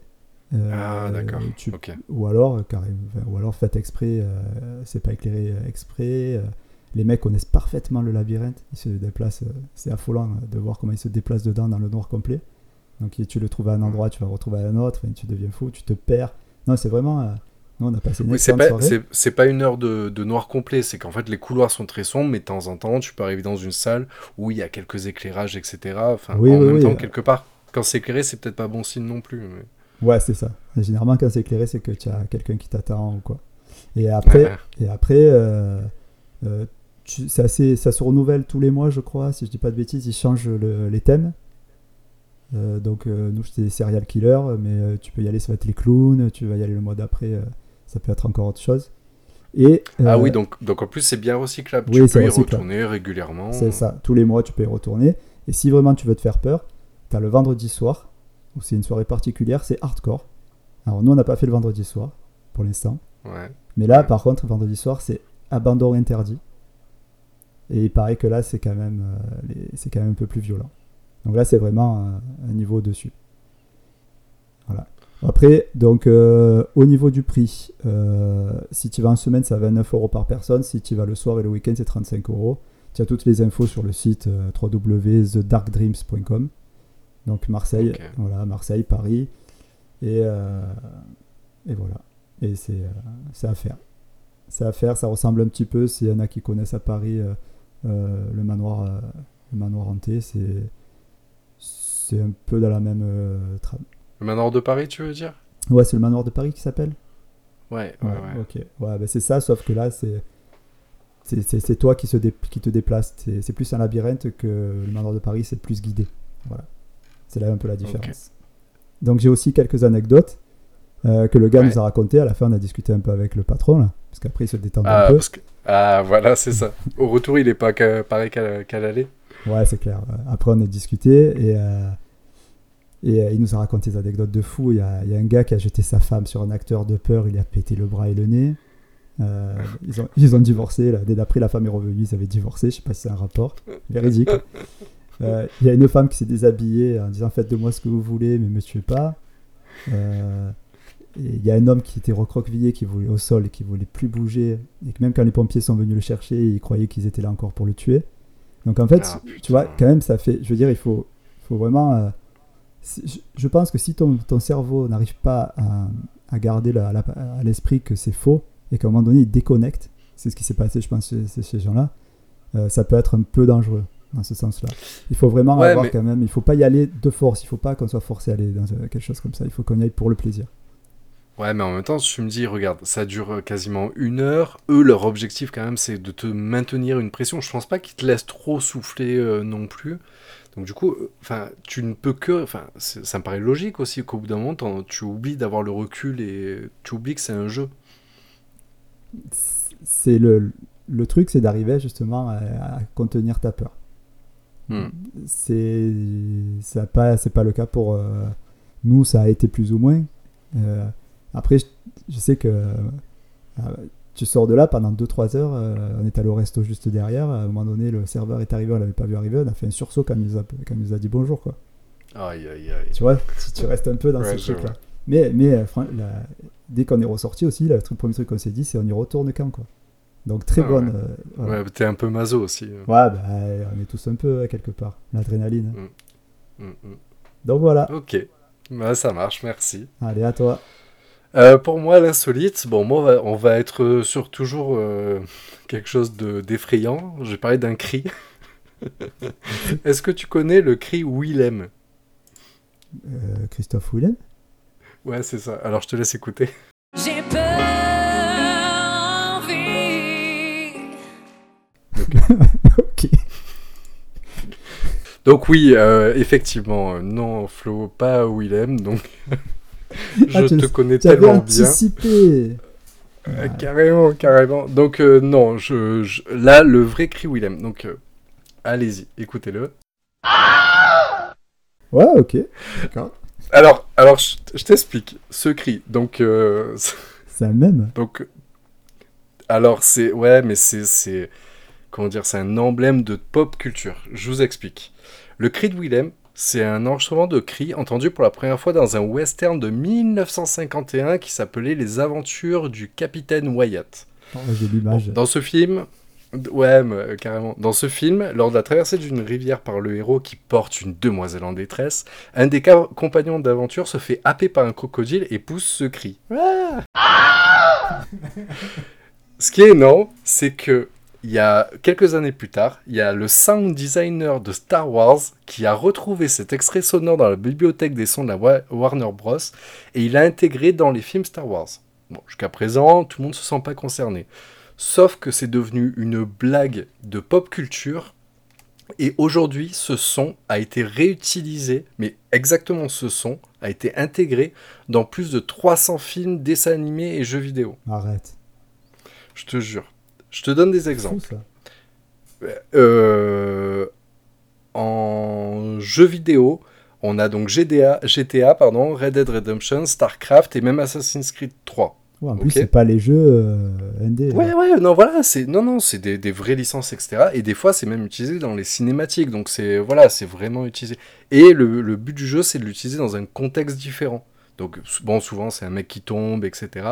Euh, Ah, d'accord. tu- Ok. Ou alors, euh, carrément, ou alors faites exprès, euh, c'est pas éclairé euh, exprès. euh, les mecs connaissent parfaitement le labyrinthe. Ils se déplacent, euh, c'est affolant euh, de voir comment ils se déplacent dedans dans le noir complet. Donc tu le trouves à un endroit, tu vas le retrouver à un autre, tu deviens fou, tu te perds. Non, c'est vraiment. Nous, on a passé une Oui, c'est pas, c'est, pas une heure de, de noir complet, c'est qu'en fait les couloirs sont très sombres, mais de temps en temps tu peux arriver dans une salle où il y a quelques éclairages, etc. Enfin, Oui, en oui, même temps, quelque part, quand c'est éclairé, c'est peut-être pas bon signe non plus. mais- Ouais, c'est ça. Généralement, quand c'est éclairé, c'est que tu as quelqu'un qui t'attend ou quoi. Et après, Ouais. et après euh, euh, tu- c'est assez, ça se renouvelle tous les mois, je crois. Si je dis pas de bêtises, ils changent le- les thèmes. Euh, donc, euh, nous, c'était des serial killers, mais euh, tu peux y aller, ça va être les clowns. Tu vas y aller le mois d'après, ça peut être encore autre chose. Et, Ah euh, oui, donc, donc en plus c'est bien recyclable, oui, tu peux y retourner régulièrement. C'est ça. Tous les mois, tu peux y retourner. Et si vraiment tu veux te faire peur, tu as le vendredi soir, où c'est une soirée particulière, c'est hardcore. Alors, nous, on n'a pas fait le vendredi soir, pour l'instant. Ouais. Mais là, par contre, vendredi soir, c'est abandon interdit. Et il paraît que là, c'est quand même, euh, les- c'est quand même un peu plus violent. Donc là, c'est vraiment un, un niveau dessus. Voilà. Après, donc, euh, au niveau du prix, euh, si tu vas en semaine, ça va 29 euros par personne. Si tu vas le soir et le week-end, c'est 35 euros. Tu as toutes les infos sur le site euh, www.thedarkdreams.com. Donc Marseille, voilà, Marseille, Paris. Et, euh, et voilà. Et c'est c'est à faire. C'est à faire, ça ressemble un petit peu, s'il y en a qui connaissent à Paris le manoir le manoir hanté, c'est c'est un peu dans la même trame. Le manoir de Paris, tu veux dire? Ouais, c'est le manoir de Paris qui s'appelle Ouais, ouais, ouais. Ok. Ouais, bah c'est ça, sauf que là, c'est c'est- toi qui, se dé- qui te déplaces. C'est plus un labyrinthe que le manoir de Paris, c'est plus guidé. Voilà. C'est là un peu la différence. Donc j'ai aussi quelques anecdotes euh, que le gars Ouais. nous a racontées. À la fin, on a discuté un peu avec le patron, là, parce qu'après, il se détend Ah, un peu. que- ah, voilà, c'est ça. Au retour, il est pas que- pareil qu'à l'aller. Ouais, c'est clair. Après, on a discuté et, euh, Et euh, il nous a raconté des anecdotes de fou. Il y, a, il y a un gars qui a jeté sa femme sur un acteur de peur, il a pété le bras et le nez. Euh, ils, ont, ils ont divorcé. Là. Dès d'après, la femme est revenue, ils avaient divorcé. Je sais pas si c'est un rapport. Véridique. [laughs] Euh, Il y a une femme qui s'est déshabillée en disant Faites de moi ce que vous voulez, mais me tuez pas. Euh, et il y a un homme qui était recroquevillé, qui voulait au sol et qui voulait plus bouger. Et que même quand les pompiers sont venus le chercher, ils croyaient qu'ils étaient là encore pour le tuer. Donc en fait, Ah, tu vois, quand même, ça fait. Je veux dire, il faut, faut vraiment. Je, pense que si ton, ton cerveau n'arrive pas à, à garder la- la- à l'esprit que c'est faux et qu'à un moment donné il déconnecte, c'est ce qui s'est passé, je pense, chez, chez ces gens-là, euh, ça peut être un peu dangereux dans ce sens-là. Il faut vraiment Ouais, avoir mais- quand même. Il faut pas y aller de force. Il faut pas qu'on soit forcé à aller dans euh, quelque chose comme ça. Il faut qu'on y aille pour le plaisir. Ouais, mais en même temps, tu me dis, regarde, ça dure euh, quasiment une heure. Eux, leur objectif, quand même, c'est de te maintenir une pression. Je pense pas qu'ils te laissent trop souffler euh, non plus. Donc, du coup, euh, enfin, tu ne peux que. Enfin, ça me paraît logique aussi qu'au bout d'un moment, tu oublies d'avoir le recul et tu oublies que c'est un jeu. C'est le, le truc, c'est d'arriver justement à, à contenir ta peur. Hmm. C'est ça pas c'est pas le cas pour euh, nous ça a été plus ou moins Euh, après je, je sais que euh, tu sors de là pendant 2-3 heures euh, on est allé au resto juste derrière à un moment donné le serveur est arrivé on l'avait pas vu arriver on a fait un sursaut quand il nous a, quand il nous a dit bonjour quoi Aïe, aïe, aïe. tu vois si tu restes un peu dans Ouais, ce je truc là vois. mais mais euh, la- dès qu'on est ressorti aussi le truc- premier truc qu'on s'est dit c'est on y retourne quand quoi donc très Ah bonne ouais. euh, voilà. Ouais, t'es un peu maso aussi. euh. Ouais, bah, on est tous un peu euh, quelque part. L'adrénaline. Mm, mm. Donc voilà. Ok. Bah, ça marche, merci. Allez, à toi. Euh, pour moi, l'insolite, bon, moi, on va, être euh, sur toujours euh, quelque chose de d'effrayant. Je vais parler d'un cri. [laughs] Est-ce que tu connais le cri Willem? Euh, Christophe Willem? Ouais, c'est ça. Alors, je te laisse écouter. J'ai peur, envie. [laughs] Ok. Donc oui, euh, effectivement, non, Flo, pas Willem, donc [laughs] je Ah, tu te connais tellement bien. anticipé. Euh, carrément, carrément. Donc euh, non, je, je- là, le vrai cri Willem. Donc euh, allez-y, écoutez-le. Ouais, ok. D'accord. Alors, alors je, je t'explique. Ce cri, donc, euh, [laughs] C'est un même. donc, alors c'est, ouais, mais c'est, c'est, comment dire, c'est un emblème de pop culture. Je vous explique. Le cri de Willem, c'est un enregistrement de cri entendu pour la première fois dans un western de 1951 qui s'appelait Les Aventures du Capitaine Wyatt. Oh. Dans ce film, ouais, mais, carrément. Dans ce film, lors de la traversée d'une rivière par le héros qui porte une demoiselle en détresse, un des compagnons d'aventure se fait happer par un crocodile et pousse ce cri. Ah ce qui est énorme, c'est que il y a quelques années plus tard, il y a le sound designer de Star Wars qui a retrouvé cet extrait sonore dans la bibliothèque des sons de la Wa- Warner Bros. et il l'a intégré dans les films Star Wars. Bon, jusqu'à présent, tout le monde ne se sent pas concerné. Sauf que c'est devenu une blague de pop culture. Et aujourd'hui, ce son a été réutilisé, mais exactement ce son a été intégré dans plus de 300 films, dessins animés et jeux vidéo. Arrête. Je te jure. Je te donne des Fou, exemples. ça. Euh, en jeux vidéo, on a donc GTA, GTA pardon, Red Dead Redemption, StarCraft et même Assassin's Creed 3. Ouais, en plus, Ok. c'est pas les jeux euh, ND. Ouais, là. ouais, non, voilà, c'est non, non, c'est des, des vraies licences, etc. Et des fois, c'est même utilisé dans les cinématiques, donc c'est voilà, c'est vraiment utilisé. Et le, le but du jeu, c'est de l'utiliser dans un contexte différent. Donc bon, souvent, c'est un mec qui tombe, etc.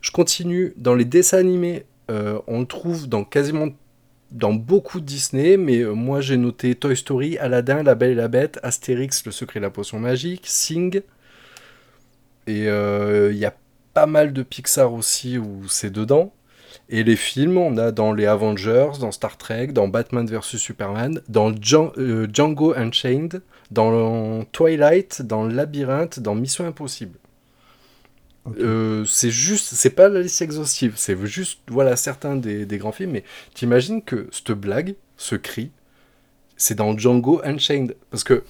Je continue dans les dessins animés. Euh, on le trouve dans quasiment dans beaucoup de Disney, mais euh, moi j'ai noté Toy Story, Aladdin, La Belle et la Bête, Astérix, Le Secret de la Potion Magique, Sing. Et euh, il y a pas mal de Pixar aussi où c'est dedans. Et les films, on a dans les Avengers, dans Star Trek, dans Batman vs Superman, dans Djan- Django Unchained, dans Twilight, dans Labyrinthe, dans Mission Impossible. Euh, c'est juste, c'est pas la liste exhaustive, c'est juste, voilà, certains des, des grands films, mais t'imagines que cette blague, ce cri, c'est dans Django Unchained. Parce que,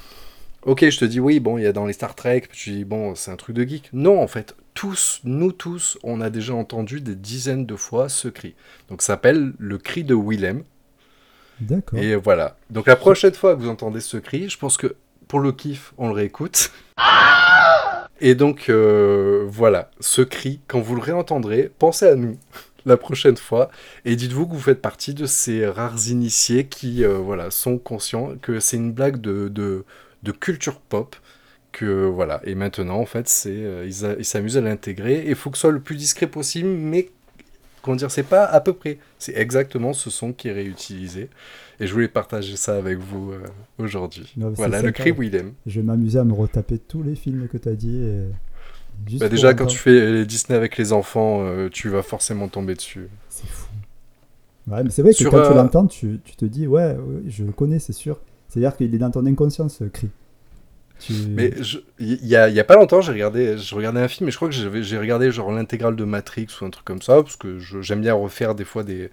ok, je te dis, oui, bon, il y a dans les Star Trek, puis tu dis, bon, c'est un truc de geek. Non, en fait, tous, nous tous, on a déjà entendu des dizaines de fois ce cri. Donc ça s'appelle le cri de Willem. D'accord. Et voilà. Donc la prochaine fois que vous entendez ce cri, je pense que pour le kiff, on le réécoute. Et donc, euh, voilà, ce cri, quand vous le réentendrez, pensez à nous [laughs] la prochaine fois et dites-vous que vous faites partie de ces rares initiés qui euh, voilà, sont conscients que c'est une blague de, de, culture pop. Que voilà, et maintenant en fait, c'est euh, ils s'amusent à l'intégrer et il faut que ce soit le plus discret possible, mais comment dire, c'est pas à peu près, c'est exactement ce son qui est réutilisé. Et je voulais partager ça avec vous euh, aujourd'hui. Voilà, le cri Willem. Je vais m'amuser à me retaper tous les films que tu as dit. Et... Bah déjà, quand tu fais les Disney avec les enfants, euh, tu vas forcément tomber dessus. C'est fou. Ouais, mais c'est vrai que Sur, quand euh, tu l'entends, tu, tu te dis, ouais, ouais, je le connais, c'est sûr. C'est-à-dire qu'il est dans ton inconscient, ce cri. Tu... Mais il y a, il y a pas longtemps, j'ai regardé, je regardais un film et je crois que j'ai regardé genre l'intégrale de Matrix ou un truc comme ça, parce que j'aime bien refaire des fois des,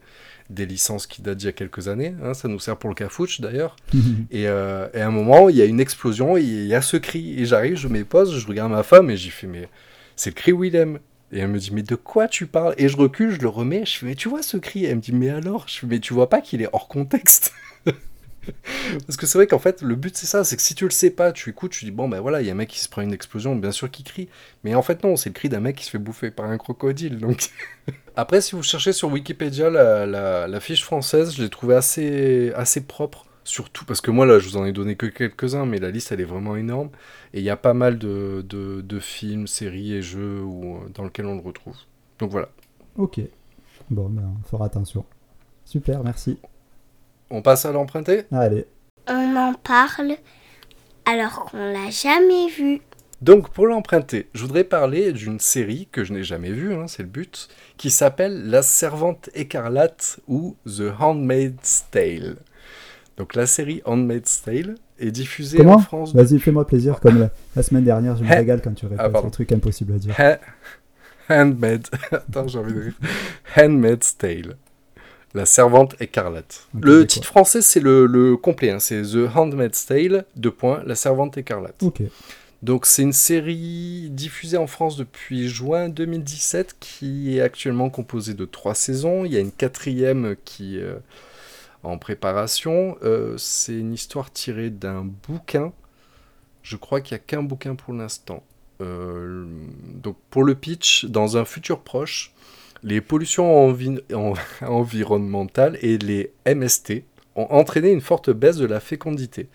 des licences qui datent d'il y a quelques années. hein, ça nous sert pour le cafouche d'ailleurs. [laughs] Et, euh, et à un moment, il y a une explosion, et il y a ce cri. Et j'arrive, je mets pause, je regarde ma femme et j'y fais, mais c'est le cri Willem. Et elle me dit, mais de quoi tu parles? Et je recule, je le remets, je fais, mais tu vois ce cri? Elle me dit, mais alors? Je fais, mais tu vois pas qu'il est hors contexte? [laughs] [laughs] Parce que c'est vrai qu'en fait, le but c'est ça, c'est que si tu le sais pas, tu écoutes, tu dis, bon ben voilà, il y a un mec qui se prend une explosion, bien sûr qu'il crie. Mais en fait, non, c'est le cri d'un mec qui se fait bouffer par un crocodile. Donc. [laughs] Après, si vous cherchez sur Wikipédia la, la- la fiche française, je l'ai trouvée assez, assez propre. Surtout parce que moi, là, je vous en ai donné que quelques-uns, mais la liste, elle est vraiment énorme. Et il y a pas mal de, de- de films, séries et jeux où, dans lesquels on le retrouve. Donc voilà. Ok. Bon, ben, on fera attention. Super, merci. On passe à l'emprunter Allez. On en parle alors qu'on l'a jamais vu. Donc pour l'emprunter, je voudrais parler d'une série que je n'ai jamais vue, hein, c'est le but, qui s'appelle La Servante écarlate ou The Handmaid's Tale. Donc la série Handmaid's Tale est diffusée Comment en France. Vas-y, fais-moi plaisir, comme la, la semaine dernière, je me Hein régale quand tu répètes Ah, un truc impossible à dire. Ha- Handmaid. [laughs] Attends, j'ai envie de rire. Handmaid's Tale. La servante écarlate. Le titre français, c'est le, le complet. hein, c'est The Handmaid's Tale, deux points, La servante écarlate. Donc c'est une série diffusée en France depuis juin 2017 qui est actuellement composée de trois saisons. Il y a une quatrième qui est euh, en préparation. Euh, c'est une histoire tirée d'un bouquin. Je crois qu'il n'y a qu'un bouquin pour l'instant. Euh, donc pour le pitch, dans un futur proche, les pollutions envi- en- [laughs] environnementales et les MST ont entraîné une forte baisse de la fécondité.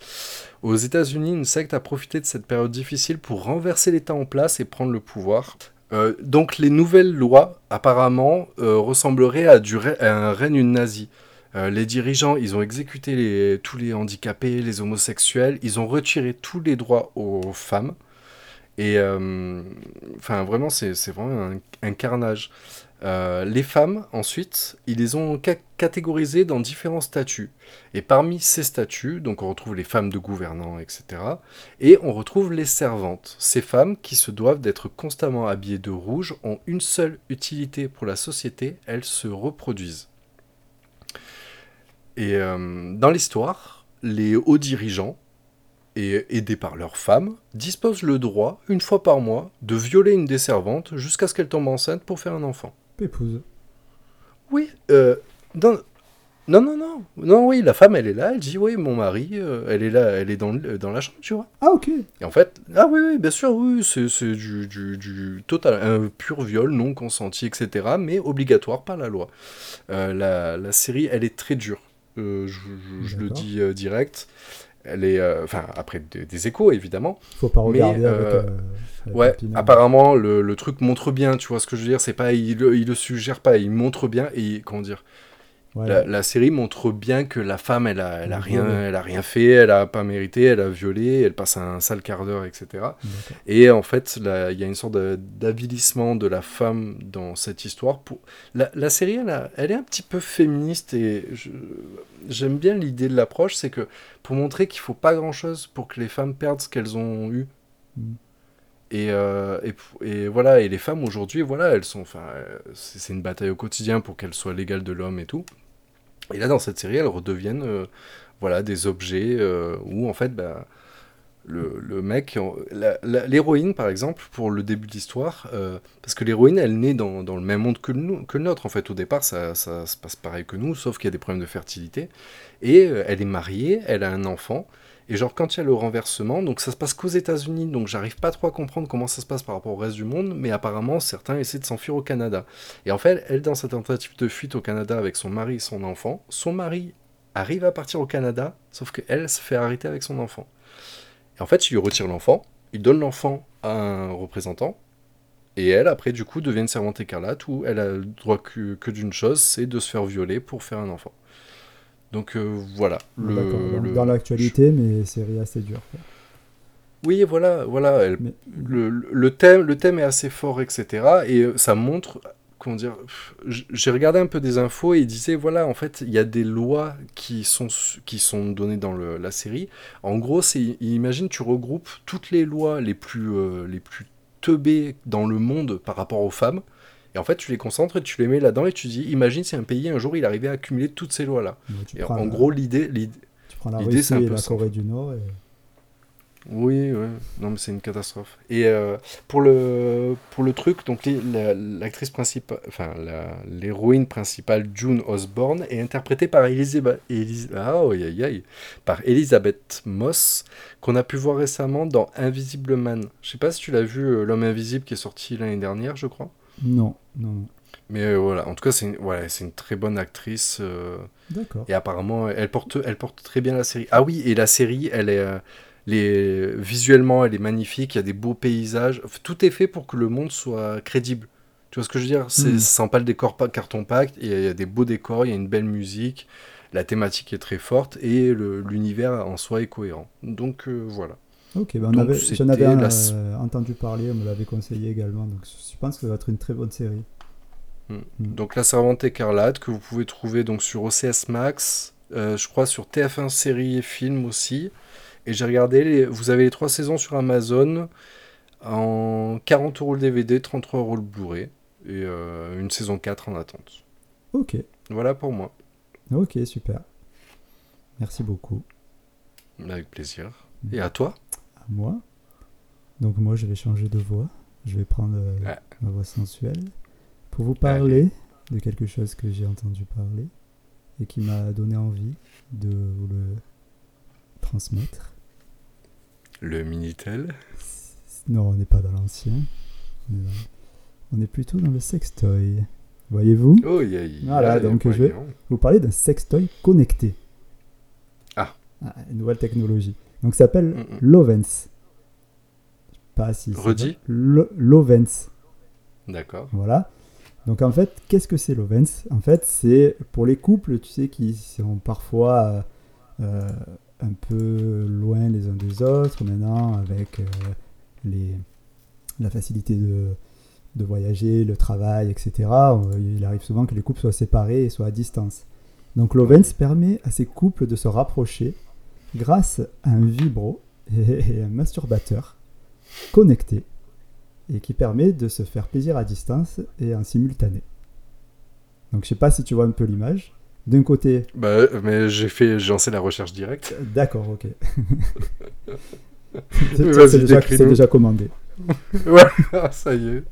Aux États-Unis, une secte a profité de cette période difficile pour renverser l'État en place et prendre le pouvoir. Euh, donc les nouvelles lois, apparemment, euh, ressembleraient à, un règne nazi. Euh, les dirigeants, ils ont exécuté tous les handicapés, les homosexuels, ils ont retiré tous les droits aux femmes. Et euh, enfin, vraiment, c'est vraiment un carnage. Euh, les femmes, ensuite, ils les ont ca- catégorisées dans différents statuts. Et parmi ces statuts, donc on retrouve les femmes de gouvernants, etc. Et on retrouve les servantes. Ces femmes qui se doivent d'être constamment habillées de rouge ont une seule utilité pour la société, elles se reproduisent. Et euh, dans l'histoire, les hauts dirigeants, aidés par leurs femmes, disposent le droit, une fois par mois, de violer une des servantes jusqu'à ce qu'elle tombe enceinte pour faire un enfant. Pépouze. Oui, euh, non, non, non, non, non, oui, la femme, elle est là, elle dit, oui, mon mari, euh, elle est là, elle est dans, le- dans la chambre, tu vois. Ah, ok. Et en fait, ah oui, oui, bien sûr, oui, c'est c'est du, du, du total, un pur viol non consenti, etc., mais obligatoire par la loi. Euh, la, la série, elle est très dure, Euh, je, je- je le dis direct. Elle est, enfin, après des, des échos, évidemment. Faut pas regarder avec Ouais, pinard. apparemment, le, le truc montre bien, tu vois ce que je veux dire, c'est pas, il, le- il le suggère pas, il montre bien, et comment dire, Ouais. la, la série montre bien que la femme, elle a, elle rien, elle a rien fait, elle a pas mérité, elle a violé, elle passe un sale quart d'heure, etc. Et en fait, il y a une sorte d'avilissement de la femme dans cette histoire. Pour... La, la série, elle, a- elle est un petit peu féministe et j'aime bien l'idée de l'approche, c'est que pour montrer qu'il faut pas grand-chose pour que les femmes perdent ce qu'elles ont eu. Mm. Et, euh, et, voilà, et les femmes aujourd'hui, voilà, elles sont, enfin, euh, c'est une bataille au quotidien pour qu'elles soient l'égale de l'homme et tout. Et là, dans cette série, elles redeviennent, euh, voilà, des objets où en fait, bah, le, mec, l'héroïne par exemple, pour le début de l'histoire, parce que l'héroïne, elle naît dans, le même monde que, nous, que le nôtre, en fait, au départ, ça, se passe pareil que nous, sauf qu'il y a des problèmes de fertilité, et elle est mariée, elle a un enfant, Et genre, quand il y a le renversement, donc ça se passe qu'aux États-Unis, donc j'arrive pas trop à comprendre comment ça se passe par rapport au reste du monde, mais apparemment, certains essaient de s'enfuir au Canada. Et en fait, elle, dans sa tentative de fuite au Canada avec son mari et son enfant, son mari arrive à partir au Canada, sauf qu'elle se fait arrêter avec son enfant. Et en fait, il lui retire l'enfant, il donne l'enfant à un représentant, et elle, après, du coup, devient une servante écarlate où elle a le droit que, que d'une chose, c'est de se faire violer pour faire un enfant. Donc euh, voilà. le- le- Dans l'actualité, mais série assez dure. quoi. Oui, voilà, voilà. elle- Mais- le, le thème, le thème est assez fort, etc. Et euh, ça montre, comment dire, j'ai regardé un peu des infos et il disait, voilà, en fait, il y a des lois qui sont, qui sont données dans le- la série. En gros, c'est, imagine, tu regroupes toutes les lois les plus, euh, les plus teubées dans le monde par rapport aux femmes. Et en fait, tu les concentres et tu les mets là-dedans et tu dis, imagine si un pays, un jour, il arrivait à accumuler toutes ces lois-là. Et en la- gros, l'idée, l'idée, tu prends la l'idée, c'est un peu la ça. Corée du Nord. et- Oui, oui, non mais c'est une catastrophe. Et euh, pour le pour le truc, donc la- l'actrice principale, enfin l'héroïne principale June Osborne est interprétée par Elizabeth, ah, oh, aïe, aïe, aïe, par Elizabeth Moss qu'on a pu voir récemment dans Invisible Man. Je sais pas si tu l'as vu, euh, l'homme invisible qui est sorti l'année dernière, je crois. Non, non, non. Mais euh, voilà, en tout cas c'est une, c'est une très bonne actrice. euh, D'accord. et apparemment, elle porte, elle porte très bien la série. Ah oui, et la série, elle est, euh, les, visuellement, elle est magnifique. Il y a des beaux paysages. Tout est fait pour que le monde soit crédible. Tu vois ce que je veux dire? C'est, Mm. Sent pas le décor pas carton pacte. Il y, a- il y a des beaux décors, il y a une belle musique. La thématique est très forte et le- l'univers en soi est cohérent. Donc voilà. Ok, ben j'en avais la- euh, entendu parler, on me l'avait conseillé également, donc je pense que ça va être une très bonne série. Donc la servante écarlate que vous pouvez trouver donc sur OCS Max, euh, je crois sur TF1 série et film aussi. Et j'ai regardé, les- vous avez les trois saisons sur Amazon en 40 euros le DVD, 33 euros le Blu-ray et euh, une saison 4 en attente. Ok, Voilà pour moi, ok, super. Merci beaucoup. avec plaisir. Et à toi? Moi. Donc moi, je vais changer de voix. Je vais prendre euh, Ouais. ma voix sensuelle pour vous parler de quelque chose que j'ai entendu parler et qui m'a donné envie de vous le transmettre. Le Minitel Non, on n'est pas dans l'ancien. On est dans- On est plutôt dans le sextoy. Voyez-vous? Oh, y a, Voilà, il y a donc je vais- vous parler d'un sextoy connecté. Ah. une nouvelle technologie. Donc ça s'appelle Mm, mm. Lovens. Pas si. Redis. Lo- Lovens. D'accord. Voilà. Donc en fait, qu'est-ce que c'est Lovens? En fait, c'est pour les couples, tu sais, qui sont parfois euh, euh, un peu loin les uns des autres maintenant, avec euh, les, la facilité de, de voyager, le travail, etc. Il arrive souvent que les couples soient séparés et soient à distance. Donc Lovens permet à ces couples de se rapprocher grâce à un vibro et un masturbateur connecté et qui permet de se faire plaisir à distance et en simultané. Donc je sais pas si tu vois un peu l'image. D'un côté, Bah, mais j'ai fait, j'ai lancé la recherche directe. d'accord, ok. [laughs] c'est déjà, commandé. [laughs] Ouais, ah, ça y est.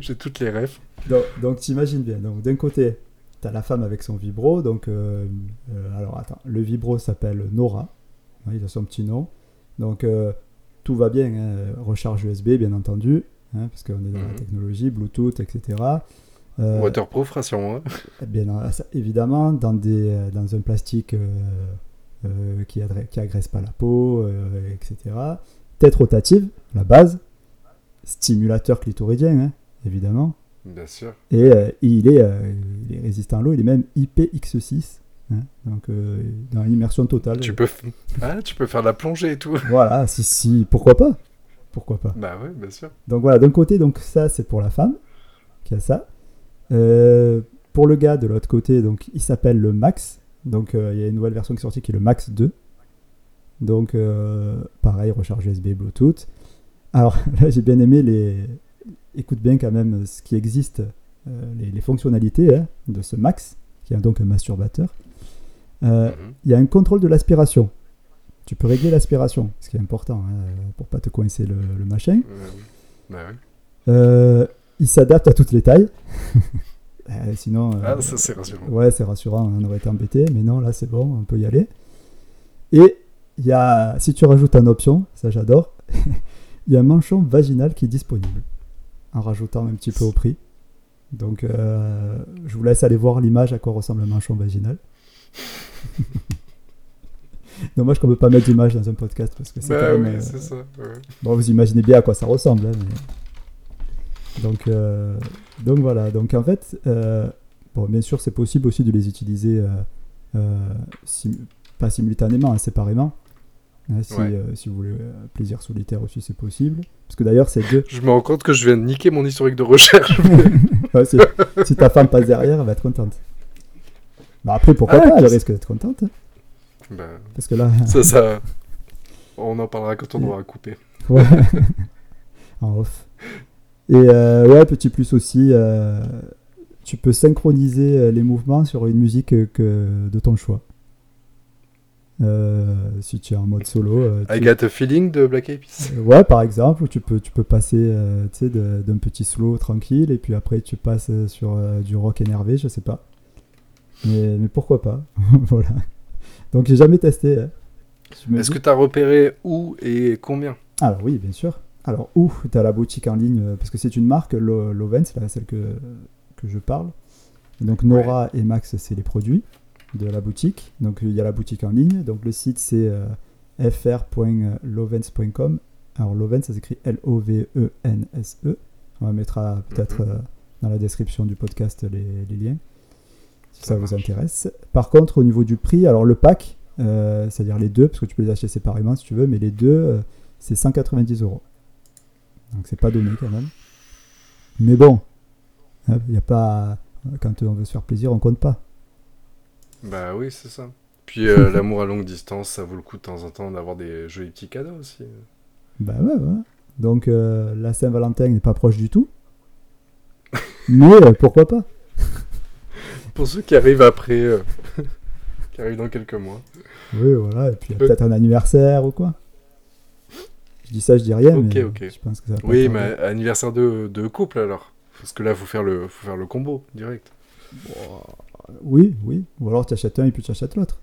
J'ai toutes les refs. Donc, donc t'imagines bien. Donc d'un côté, tu as la femme avec son vibro. Donc euh, euh, alors attends, le vibro s'appelle Nora. Il a son petit nom. Donc euh, tout va bien. hein. Recharge USB, bien entendu, hein, parce qu'on est dans la Mhm. technologie, Bluetooth, etc. Euh, Waterproof, rassure-moi. Eh Bien, évidemment, dans, des, euh, dans un plastique euh, qui, qui agresse pas la peau, etc. Tête rotative, la base. Stimulateur clitoridien, hein, évidemment. Bien sûr. Et il, est, il est résistant à l'eau, il est même IPX6. Hein, donc, euh, dans l'immersion totale. Tu peux, [laughs] ah, tu peux faire de la plongée et tout. [laughs] Voilà, si, si, pourquoi pas? Pourquoi pas? Bah ouais, bien sûr. Donc voilà, d'un côté, donc ça c'est pour la femme qui a ça. Euh, pour le gars de l'autre côté, donc il s'appelle le Max. Donc euh, il y a une nouvelle version qui est sortie qui est le Max 2. Donc euh, pareil, recharge USB, Bluetooth. Alors [laughs] là j'ai bien aimé les. Écoute bien quand même ce qui existe, les, les fonctionnalités hein, de ce Max, qui est donc un masturbateur. Euh, Mhm. il y a un contrôle de l'aspiration. Tu peux régler l'aspiration, ce qui est important hein, pour pas te coincer le, le machin. Euh, oui. Il s'adapte à toutes les tailles. [laughs] Euh, sinon, Ah, ça c'est rassurant. ouais, c'est rassurant, on aurait été embêté, mais non, là c'est bon, on peut y aller. Et il y a, si tu rajoutes en option, ça j'adore, [laughs] il y a un manchon vaginal qui est disponible, en rajoutant un petit peu au prix. Donc, euh, je vous laisse aller voir l'image à quoi ressemble un manchon vaginal. Dommage qu'on ne peut pas mettre d'image dans un podcast parce que c'est Bah quand oui, euh, c'est ça. ouais. Bon, vous imaginez bien à quoi ça ressemble. hein, mais- donc, euh, donc voilà. Donc en fait, euh, bon, bien sûr, c'est possible aussi de les utiliser sim- pas simultanément, hein, séparément. Hein, si, Ouais. si vous voulez plaisir solitaire aussi, c'est possible. Parce que d'ailleurs, c'est deux. Je me rends compte que je viens de niquer mon historique de recherche. [laughs] Ouais, si ta femme passe derrière, elle va être contente. Bah après, pourquoi Ah, pas Elle risque d'être contente. hein, Ben, Parce que là, [laughs] ça, ça. On en parlera quand on aura coupé. Ouais. [laughs] en off. Et euh, ouais, petit plus aussi, euh, tu peux synchroniser euh, les mouvements sur une musique euh, que, de ton choix. Euh, si tu es en mode solo. euh, I got a feeling de Black Eyed Peas. Ouais, par exemple, où tu peux, tu peux passer euh, d'un petit slow tranquille et puis après tu passes sur euh, du rock énervé, je sais pas. Mais, mais pourquoi pas [laughs] Voilà. Donc j'ai jamais testé. hein. Est-ce que tu as repéré où et combien? Alors oui, bien sûr. Alors où? Tu as la boutique en ligne, euh, parce que c'est une marque, Lo- Loven, c'est la- celle que, que je parle. Et donc Nora et Max, c'est les produits de la boutique. Donc il y a la boutique en ligne. Donc le site c'est euh, fr.lovens.com. Alors Loven, ça s'écrit L-O-V-E-N-S-E. E. On va mettre euh, peut-être Mhm. euh, dans la description du podcast les, les liens, si ça, vous intéresse. Par contre, au niveau du prix, alors le pack, euh, c'est-à-dire les deux, parce que tu peux les acheter séparément si tu veux, mais les deux, euh, c'est 190 euros. Donc c'est pas donné quand même. Mais bon, il n'y a pas. Quand on veut se faire plaisir, on compte pas. Bah oui, c'est ça. Puis euh, [laughs] l'amour à longue distance, ça vaut le coup de temps en temps d'avoir des jolis petits cadeaux aussi. Bah ouais, ouais. Donc la Saint-Valentin n'est pas proche du tout. Mais pourquoi pas? Pour ceux qui arrivent après, euh, [laughs] qui arrivent dans quelques mois. Oui, voilà. Et puis il y a peut-être un anniversaire ou quoi. Je dis ça, je dis rien, Ok, mais je pense que ça Oui, mais anniversaire de, de couple alors. Parce que là, faut faire le, faut faire le combo direct. Oui, oui. Ou alors tu achètes un et puis tu achètes l'autre.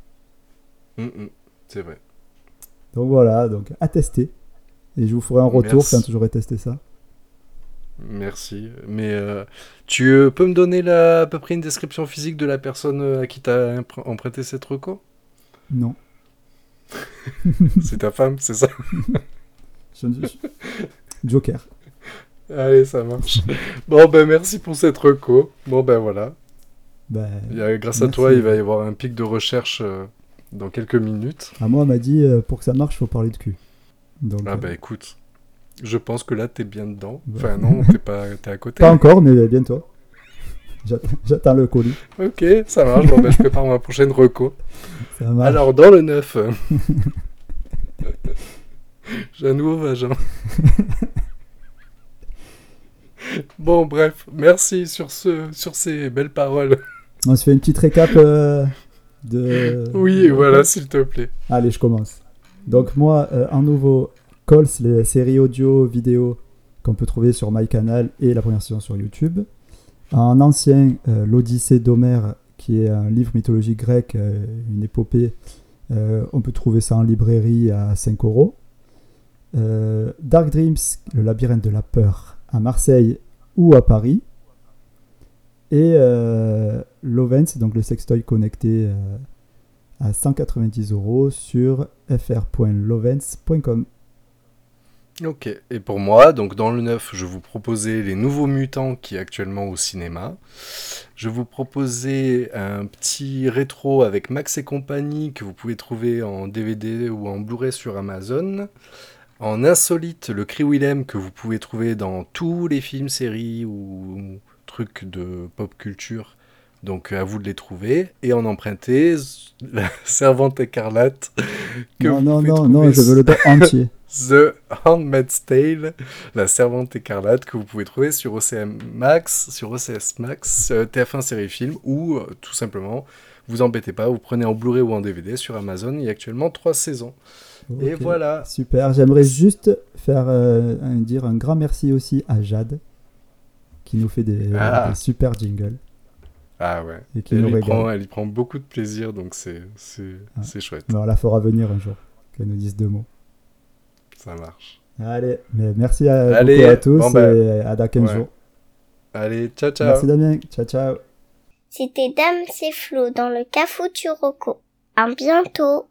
Hum, hum, c'est vrai. Donc voilà, donc à tester. Et je vous ferai un retour Merci. quand j'aurai testé ça. Merci. Mais euh, tu euh, peux me donner la, à peu près une description physique de la personne euh, à qui t'as emprunté cette reco? Non. [laughs] C'est ta femme, c'est ça? Je- je- Joker. Allez, ça marche. Bon, ben merci pour cette reco. Bon, ben voilà. Ben, Il y a- grâce à toi, il va y avoir un pic de recherche euh, dans quelques minutes. à moi, on m'a dit euh, pour que ça marche, faut parler de cul. Donc, Ah bah écoute, je pense que là, t'es bien dedans. Ouais. Enfin non, t'es pas, t'es à côté. pas encore, mais bientôt. J'attends- J'attends le colis. Ok, ça marche. Bon, ben, je prépare ma prochaine reco. Ça marche. Alors, dans le neuf, euh, [laughs] j'ai un nouveau vagin. bon, bref, merci sur, ce, sur ces belles paroles. On se fait une petite récap euh, de. Oui, voilà, s'il te plaît. Allez, je commence. Donc moi, euh, en nouveau, Calls, les séries audio, vidéo qu'on peut trouver sur MyCanal et la première saison sur YouTube. En ancien, euh, l'Odyssée d'Homère, qui est un livre mythologique grec, euh, une épopée. Euh, on peut trouver ça en librairie à 5 euros. Dark Dreams, le labyrinthe de la peur, à Marseille ou à Paris. Et Lovens, donc le sextoy connecté à 190 euros sur fr.lovens.com. Ok, et pour moi, donc dans le neuf, je vous proposais les nouveaux mutants qui est actuellement au cinéma. Je vous proposais un petit rétro avec Max et compagnie que vous pouvez trouver en DVD ou en Blu-ray sur Amazon. En insolite, le Cri Willem que vous pouvez trouver dans tous les films, séries ou trucs de pop culture. Donc à vous de les trouver. Et en emprunté, [laughs] la Servante écarlate que Non, vous non, pouvez non, trouver non, je veux le dos entier. [laughs] The Handmaid's Tale, la servante écarlate que vous pouvez trouver sur OCM Max, sur OCS Max, euh, TF1 série film ou euh, tout simplement, vous embêtez pas, vous prenez en Blu-ray ou en DVD sur Amazon, il y a actuellement trois saisons. Et voilà. Super. J'aimerais juste faire euh, dire un grand merci aussi à Jade qui nous fait des, Ah. des super jingles Ah ouais. et qui Et nous elle, y prend, elle y prend beaucoup de plaisir, donc c'est c'est Ah. c'est chouette. Mais on la fera venir un jour. qu'elle nous dise deux mots. Ça marche. Allez, mais merci à, Allez, à tous bon ben, et à dans 15 ouais. jours. Allez, ciao, ciao. Merci Damien. Ciao, ciao. C'était Dame c'est Flo dans le Cafou Turoko. À bientôt.